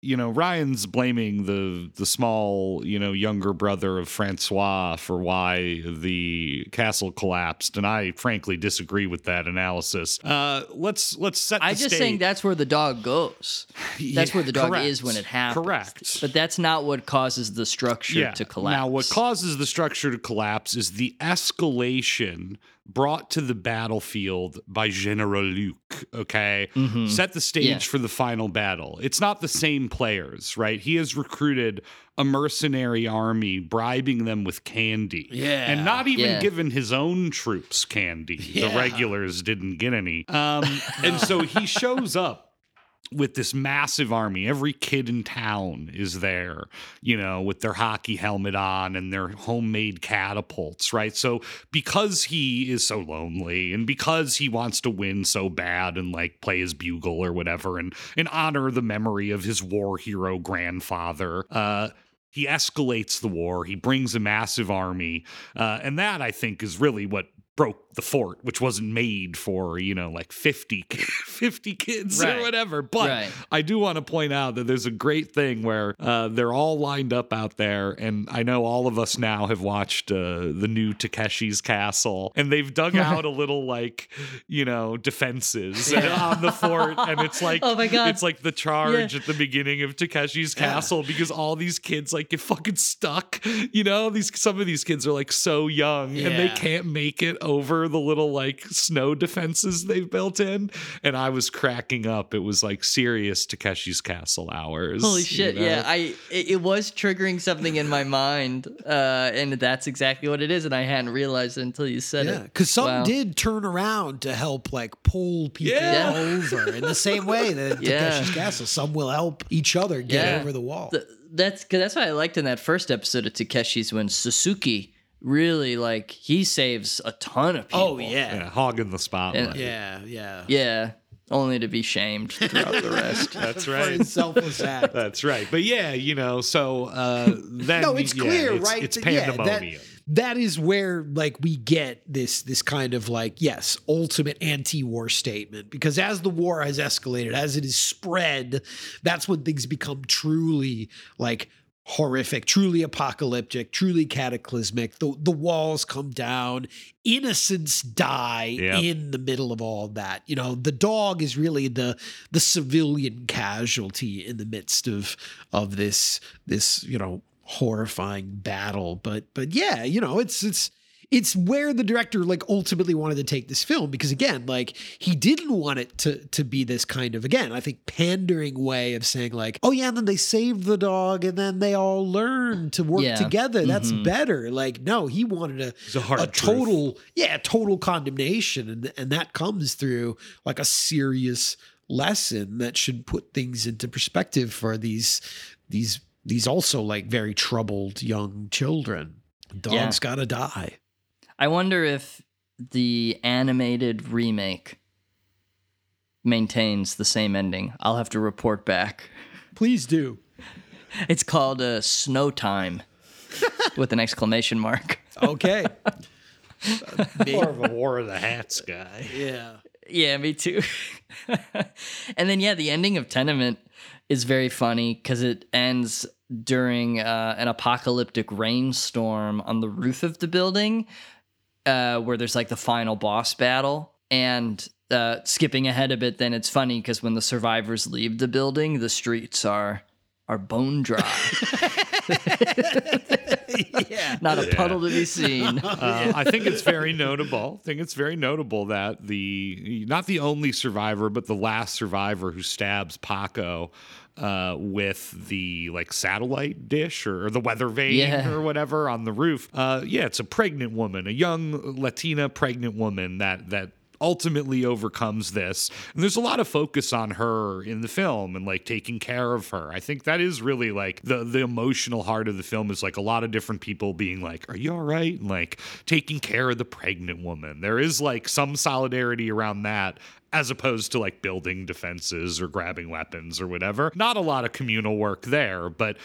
you know Ryan's blaming the the small you know younger brother of Francois for why the castle collapsed, and I frankly disagree with that analysis. Uh, let's let's set. I'm the just stage. saying that's where the dog goes. That's Yeah, where the dog correct. is when it happens. Correct. But that's not what causes the structure to collapse. Now, what causes the structure to collapse is the escalation brought to the battlefield by General Luc. Okay. Mhm. Set the stage Yeah. for the final battle. It's not the same players, right? He has recruited a mercenary army, bribing them with candy. Yeah. And not even Yeah. given his own troops candy. Yeah. The regulars didn't get any. Um, and so he shows up with this massive army. Every kid in town is there, you know, with their hockey helmet on and their homemade catapults, right? So because he is so lonely and because he wants to win so bad and like play his bugle or whatever and and honor the memory of his war hero grandfather, uh he escalates the war. He brings a massive army, uh, and that I think is really what broke the fort, which wasn't made for you know like 50, 50 kids Right. or whatever. But Right. I do want to point out that there's a great thing where uh, they're all lined up out there, and I know all of us now have watched uh, the new Takeshi's Castle, and they've dug out a little like you know defenses on the fort, and it's like Oh my God. it's like the charge at the beginning of Takeshi's Yeah. Castle because all these kids like get fucking stuck. You know, these some of these kids are like so young and they can't make it over the little like snow defenses they've built in. And I was cracking up. It was like serious Takeshi's Castle hours. Holy you shit! know? Yeah, I it, it was triggering something in my mind, uh, and that's exactly what it is, and I hadn't realized it until you said it. Yeah, it. because some Wow. did turn around to help like pull people Yeah. over in the same way that Yeah. Takeshi's Castle. Some will help each other get Yeah. over the wall. Th- that's cause that's what I liked in that first episode of Takeshi's when Suzuki really like he saves a ton of people. oh yeah. Yeah, hogging the spotlight. yeah, yeah, yeah, only to be shamed throughout the rest. That's For right. his selfless act. That's right. But yeah, you know, so uh then no, it's yeah, clear, it's, right? It's that- yeah, that- pandemonium. that is where like we get this this kind of like yes ultimate anti-war statement because as the war has escalated as it is spread that's when things become truly like horrific, truly apocalyptic, truly cataclysmic. The the walls come down, innocents die Yep. in the middle of all that. You know, the dog is really the the civilian casualty in the midst of of this this, you know, horrifying battle. But but yeah, you know, it's it's it's where the director like ultimately wanted to take this film because again like he didn't want it to to be this kind of again i think pandering way of saying like oh yeah and then they saved the dog and then they all learned to work Yeah. together that's Mhm. better like no he wanted a, a hard truth. total yeah total condemnation and and that comes through like a serious lesson that should put things into perspective for these these these also like very troubled young children dogs Yeah. gotta die I wonder if the animated remake maintains the same ending. I'll have to report back. Please do. It's called uh, Snow Time with an exclamation mark. Okay. More of a War of the Hats guy. Yeah. Yeah, me too. and then yeah, the ending of Tenement is very funny because it ends during uh, an apocalyptic rainstorm on the roof of the building, uh, where there's like the final boss battle. And uh, skipping ahead a bit, then it's funny because when the survivors leave the building, the streets are are bone dry. yeah. Not a Yeah. puddle to be seen. Uh, I think it's very notable. I think it's very notable that the not the only survivor, but the last survivor who stabs Paco uh, with the like satellite dish or, or the weather vane Yeah. or whatever on the roof. Uh, yeah, it's a pregnant woman, a young Latina pregnant woman that that ultimately overcomes this. And there's a lot of focus on her in the film and like taking care of her. I think that is really like the the emotional heart of the film is like a lot of different people being like, "Are you all right?" and like taking care of the pregnant woman. There is like some solidarity around that as opposed to like building defenses or grabbing weapons or whatever. Not a lot of communal work there, but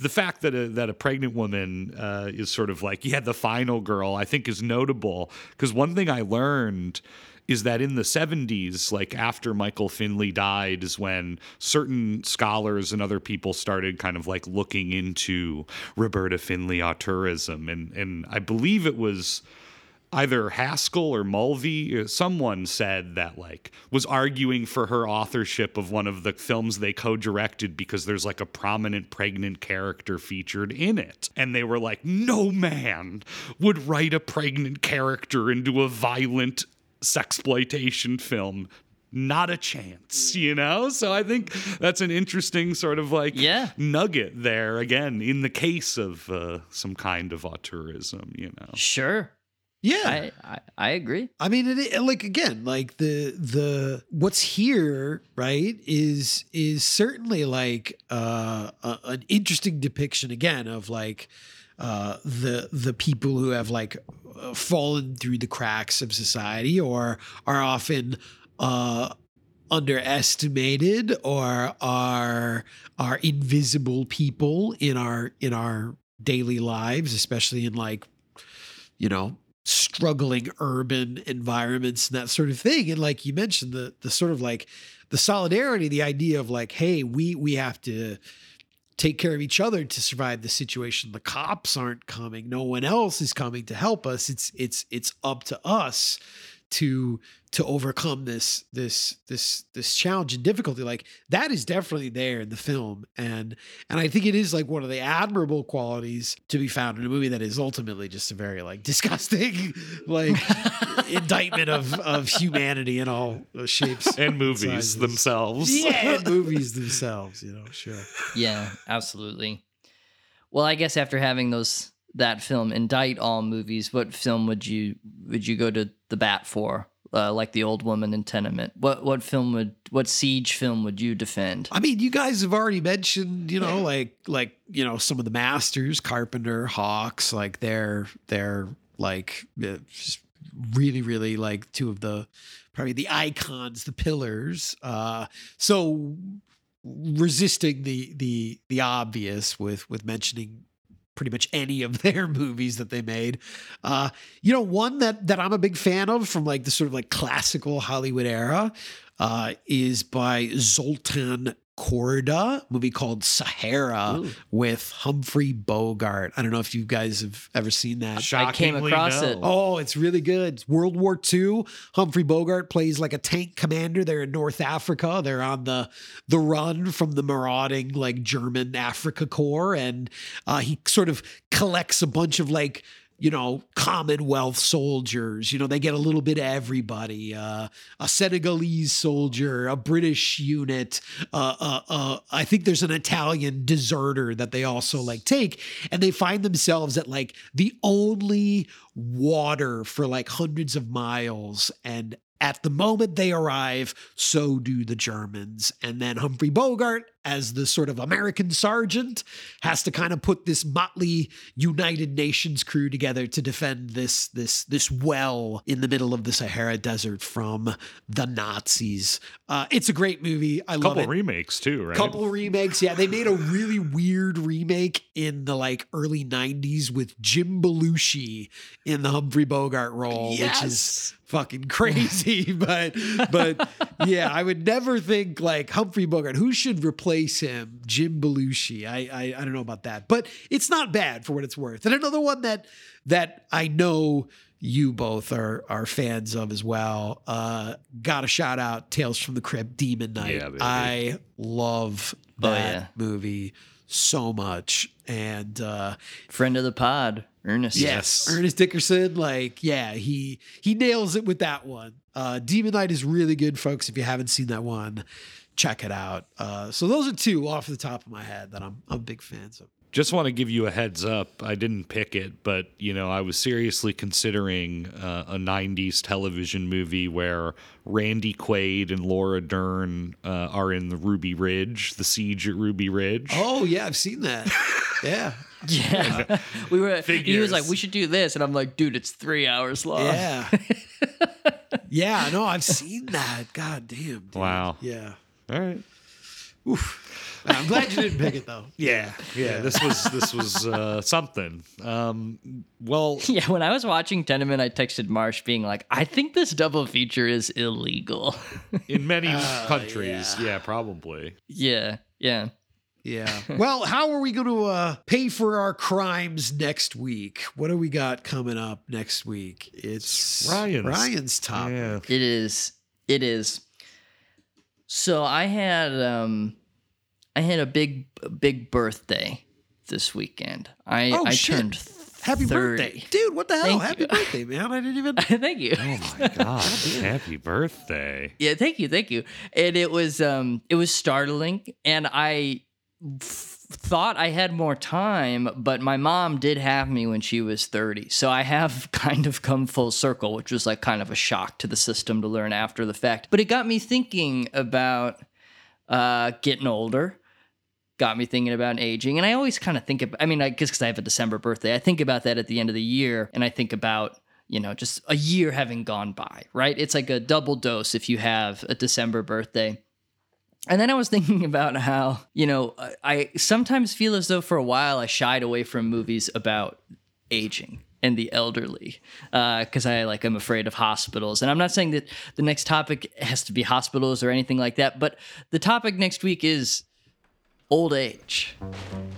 the fact that a, that a pregnant woman uh, is sort of like yeah the final girl I think is notable. Because one thing I learned is that in the 70s like after Michael Findlay died is when certain scholars and other people started kind of like looking into Roberta Findlay auteurism and and I believe it was either Haskell or Mulvey, uh, someone said that like was arguing for her authorship of one of the films they co-directed because there's like a prominent pregnant character featured in it. And they were like, no man would write a pregnant character into a violent sexploitation film. Not a chance, you know? So I think that's an interesting sort of like Yeah. nugget there again in the case of uh, some kind of auteurism, you know. Sure. Yeah. I, I, I agree. I mean, it, like again, like the the what's here, right? Is is certainly like uh, a, an interesting depiction again of like uh, the the people who have like uh, fallen through the cracks of society or are often uh, underestimated or are are invisible people in our in our daily lives, especially in like you know struggling urban environments and that sort of thing. And like you mentioned the the sort of like the solidarity the idea of like hey we we have to take care of each other to survive the situation. The cops aren't coming. No one else is coming to help us. It's it's it's up to us to to overcome this this this this challenge and difficulty like that is definitely there in the film and and i think it is like one of the admirable qualities to be found in a movie that is ultimately just a very like disgusting like indictment of of humanity in all uh, shapes And movies sizes. themselves. yeah and movies themselves you know sure Yeah, absolutely. Well, I guess after having those that film indict all movies, what film would you would you go to the bat for? Uh, like the old woman in Tenement. What what film would what siege film would you defend? I mean, you guys have already mentioned, you know, like like you know some of the masters, Carpenter, Hawks, like they're they're like uh, really really like two of the probably the icons, the pillars. Uh, so resisting the the the obvious with with mentioning pretty much any of their movies that they made. Uh, you know, one that that I'm a big fan of from like the sort of like classical Hollywood era uh, is by Zoltan Korda, movie called Sahara with Humphrey Bogart. I don't know if you guys have ever seen that. I came across no. it. Oh, it's really good. It's World War II. Humphrey Bogart plays like a tank commander. They're in North Africa. They're on the the run from the marauding like German Afrika Korps, and uh, he sort of collects a bunch of like you know Commonwealth soldiers. You know they get a little bit of everybody. Uh, a Senegalese soldier, a British unit. Uh, uh, uh, I think there's an Italian deserter that they also like take, and they find themselves at like the only water for like hundreds of miles and at the moment they arrive, so do the Germans. And then Humphrey Bogart, as the sort of American sergeant, has to kind of put this motley United Nations crew together to defend this this this well in the middle of the Sahara Desert from the Nazis. Uh, it's a great movie. I love couple it. remakes too, right? Couple remakes. Yeah, they made a really weird remake in the like early 90s with Jim Belushi in the Humphrey Bogart role, which is fucking crazy. but but yeah, I would never think like Humphrey Bogart. Who should replace him? Jim Belushi. I, I I don't know about that. But it's not bad for what it's worth. And another one that that I know you both are are fans of as well. Uh got a shout out Tales from the Crypt Demon Knight. Yeah. I love Oh, that yeah. movie so much. And uh Friend of the pod, Ernest. Yes. Ernest Dickerson, like, yeah, he he nails it with that one. Uh Demon Knight is really good, folks. If you haven't seen that one, check it out. Uh so those are two off the top of my head that I'm I'm big fans of. Just want to give you a heads up. I didn't pick it, but you know, I was seriously considering uh, a '90s television movie where Randy Quaid and Laura Dern uh, are in the Ruby Ridge, the siege at Ruby Ridge. Oh yeah, I've seen that. yeah. Yeah. we were Figures. he was like, we should do this. And I'm like, dude, it's three hours long. Yeah. yeah, no, I've seen that. God damn. dude. Wow. Yeah. All right. I'm glad you didn't pick it though. Yeah, yeah. This was this was uh, something. Um, well, Yeah, when I was watching Tenement, I texted Marsh being like, I think this double feature is illegal. in many countries, yeah. probably. yeah, yeah. Yeah. Well, how are we going to uh, pay for our crimes next week? What do we got coming up next week? It's Ryan's. Ryan's topic. Yeah. It is. It is. So I had um I had a big big birthday this weekend. I Oh, I shit. turned Happy 30. birthday, dude! What the hell? Thank Happy you. birthday, man! I didn't even. Thank you. Oh my god! Happy birthday! Yeah, thank you, thank you. And it was um it was startling and I f- thought I had more time, but my mom did have me when she was 30. So I have kind of come full circle, which was like kind of a shock to the system to learn after the fact. But it got me thinking about uh getting older. Got me thinking about aging. And I always kind of think about I mean, I guess because I have a December birthday, I think about that at the end of the year and I think about you know, just a year having gone by, right? It's like a double dose if you have a December birthday. And then I was thinking about how, you know, I, sometimes feel as though for a while I shied away from movies about aging and the elderly uh, because I like I'm afraid of hospitals. And I'm not saying that the next topic has to be hospitals or anything like that, but the topic next week is old age.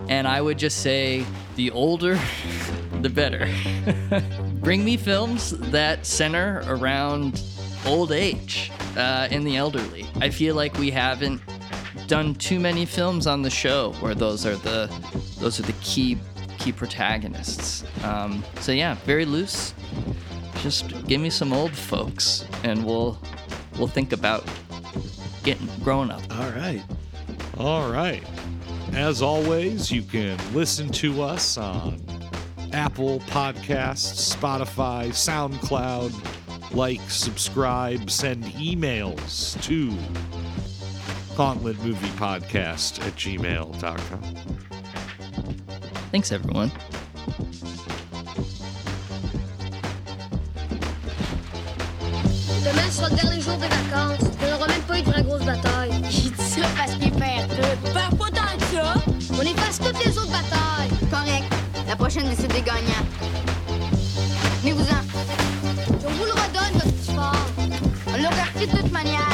And I would just say the older, the better. Bring me films that center around old age uh, and the elderly. I feel like we haven't done too many films on the show where those are the those are the key key protagonists. Um, so yeah, very loose. Just give me some old folks, and we'll we'll think about getting grown up. All right. All right. As always, you can listen to us on Apple Podcasts, Spotify, SoundCloud. Like, subscribe, send emails to Gauntlet Movie Podcast at gmail.com. Thanks, everyone. Demain sera le dernier jour des vacances. On n'aura même pas eu de vraie grosse bataille. J'ai dit ça parce qu'il perd tout. Perd pas tant que ça. On efface toutes les autres batailles. Correct. La prochaine décide des gagnants. Venez-vous-en. On vous le redonne, notre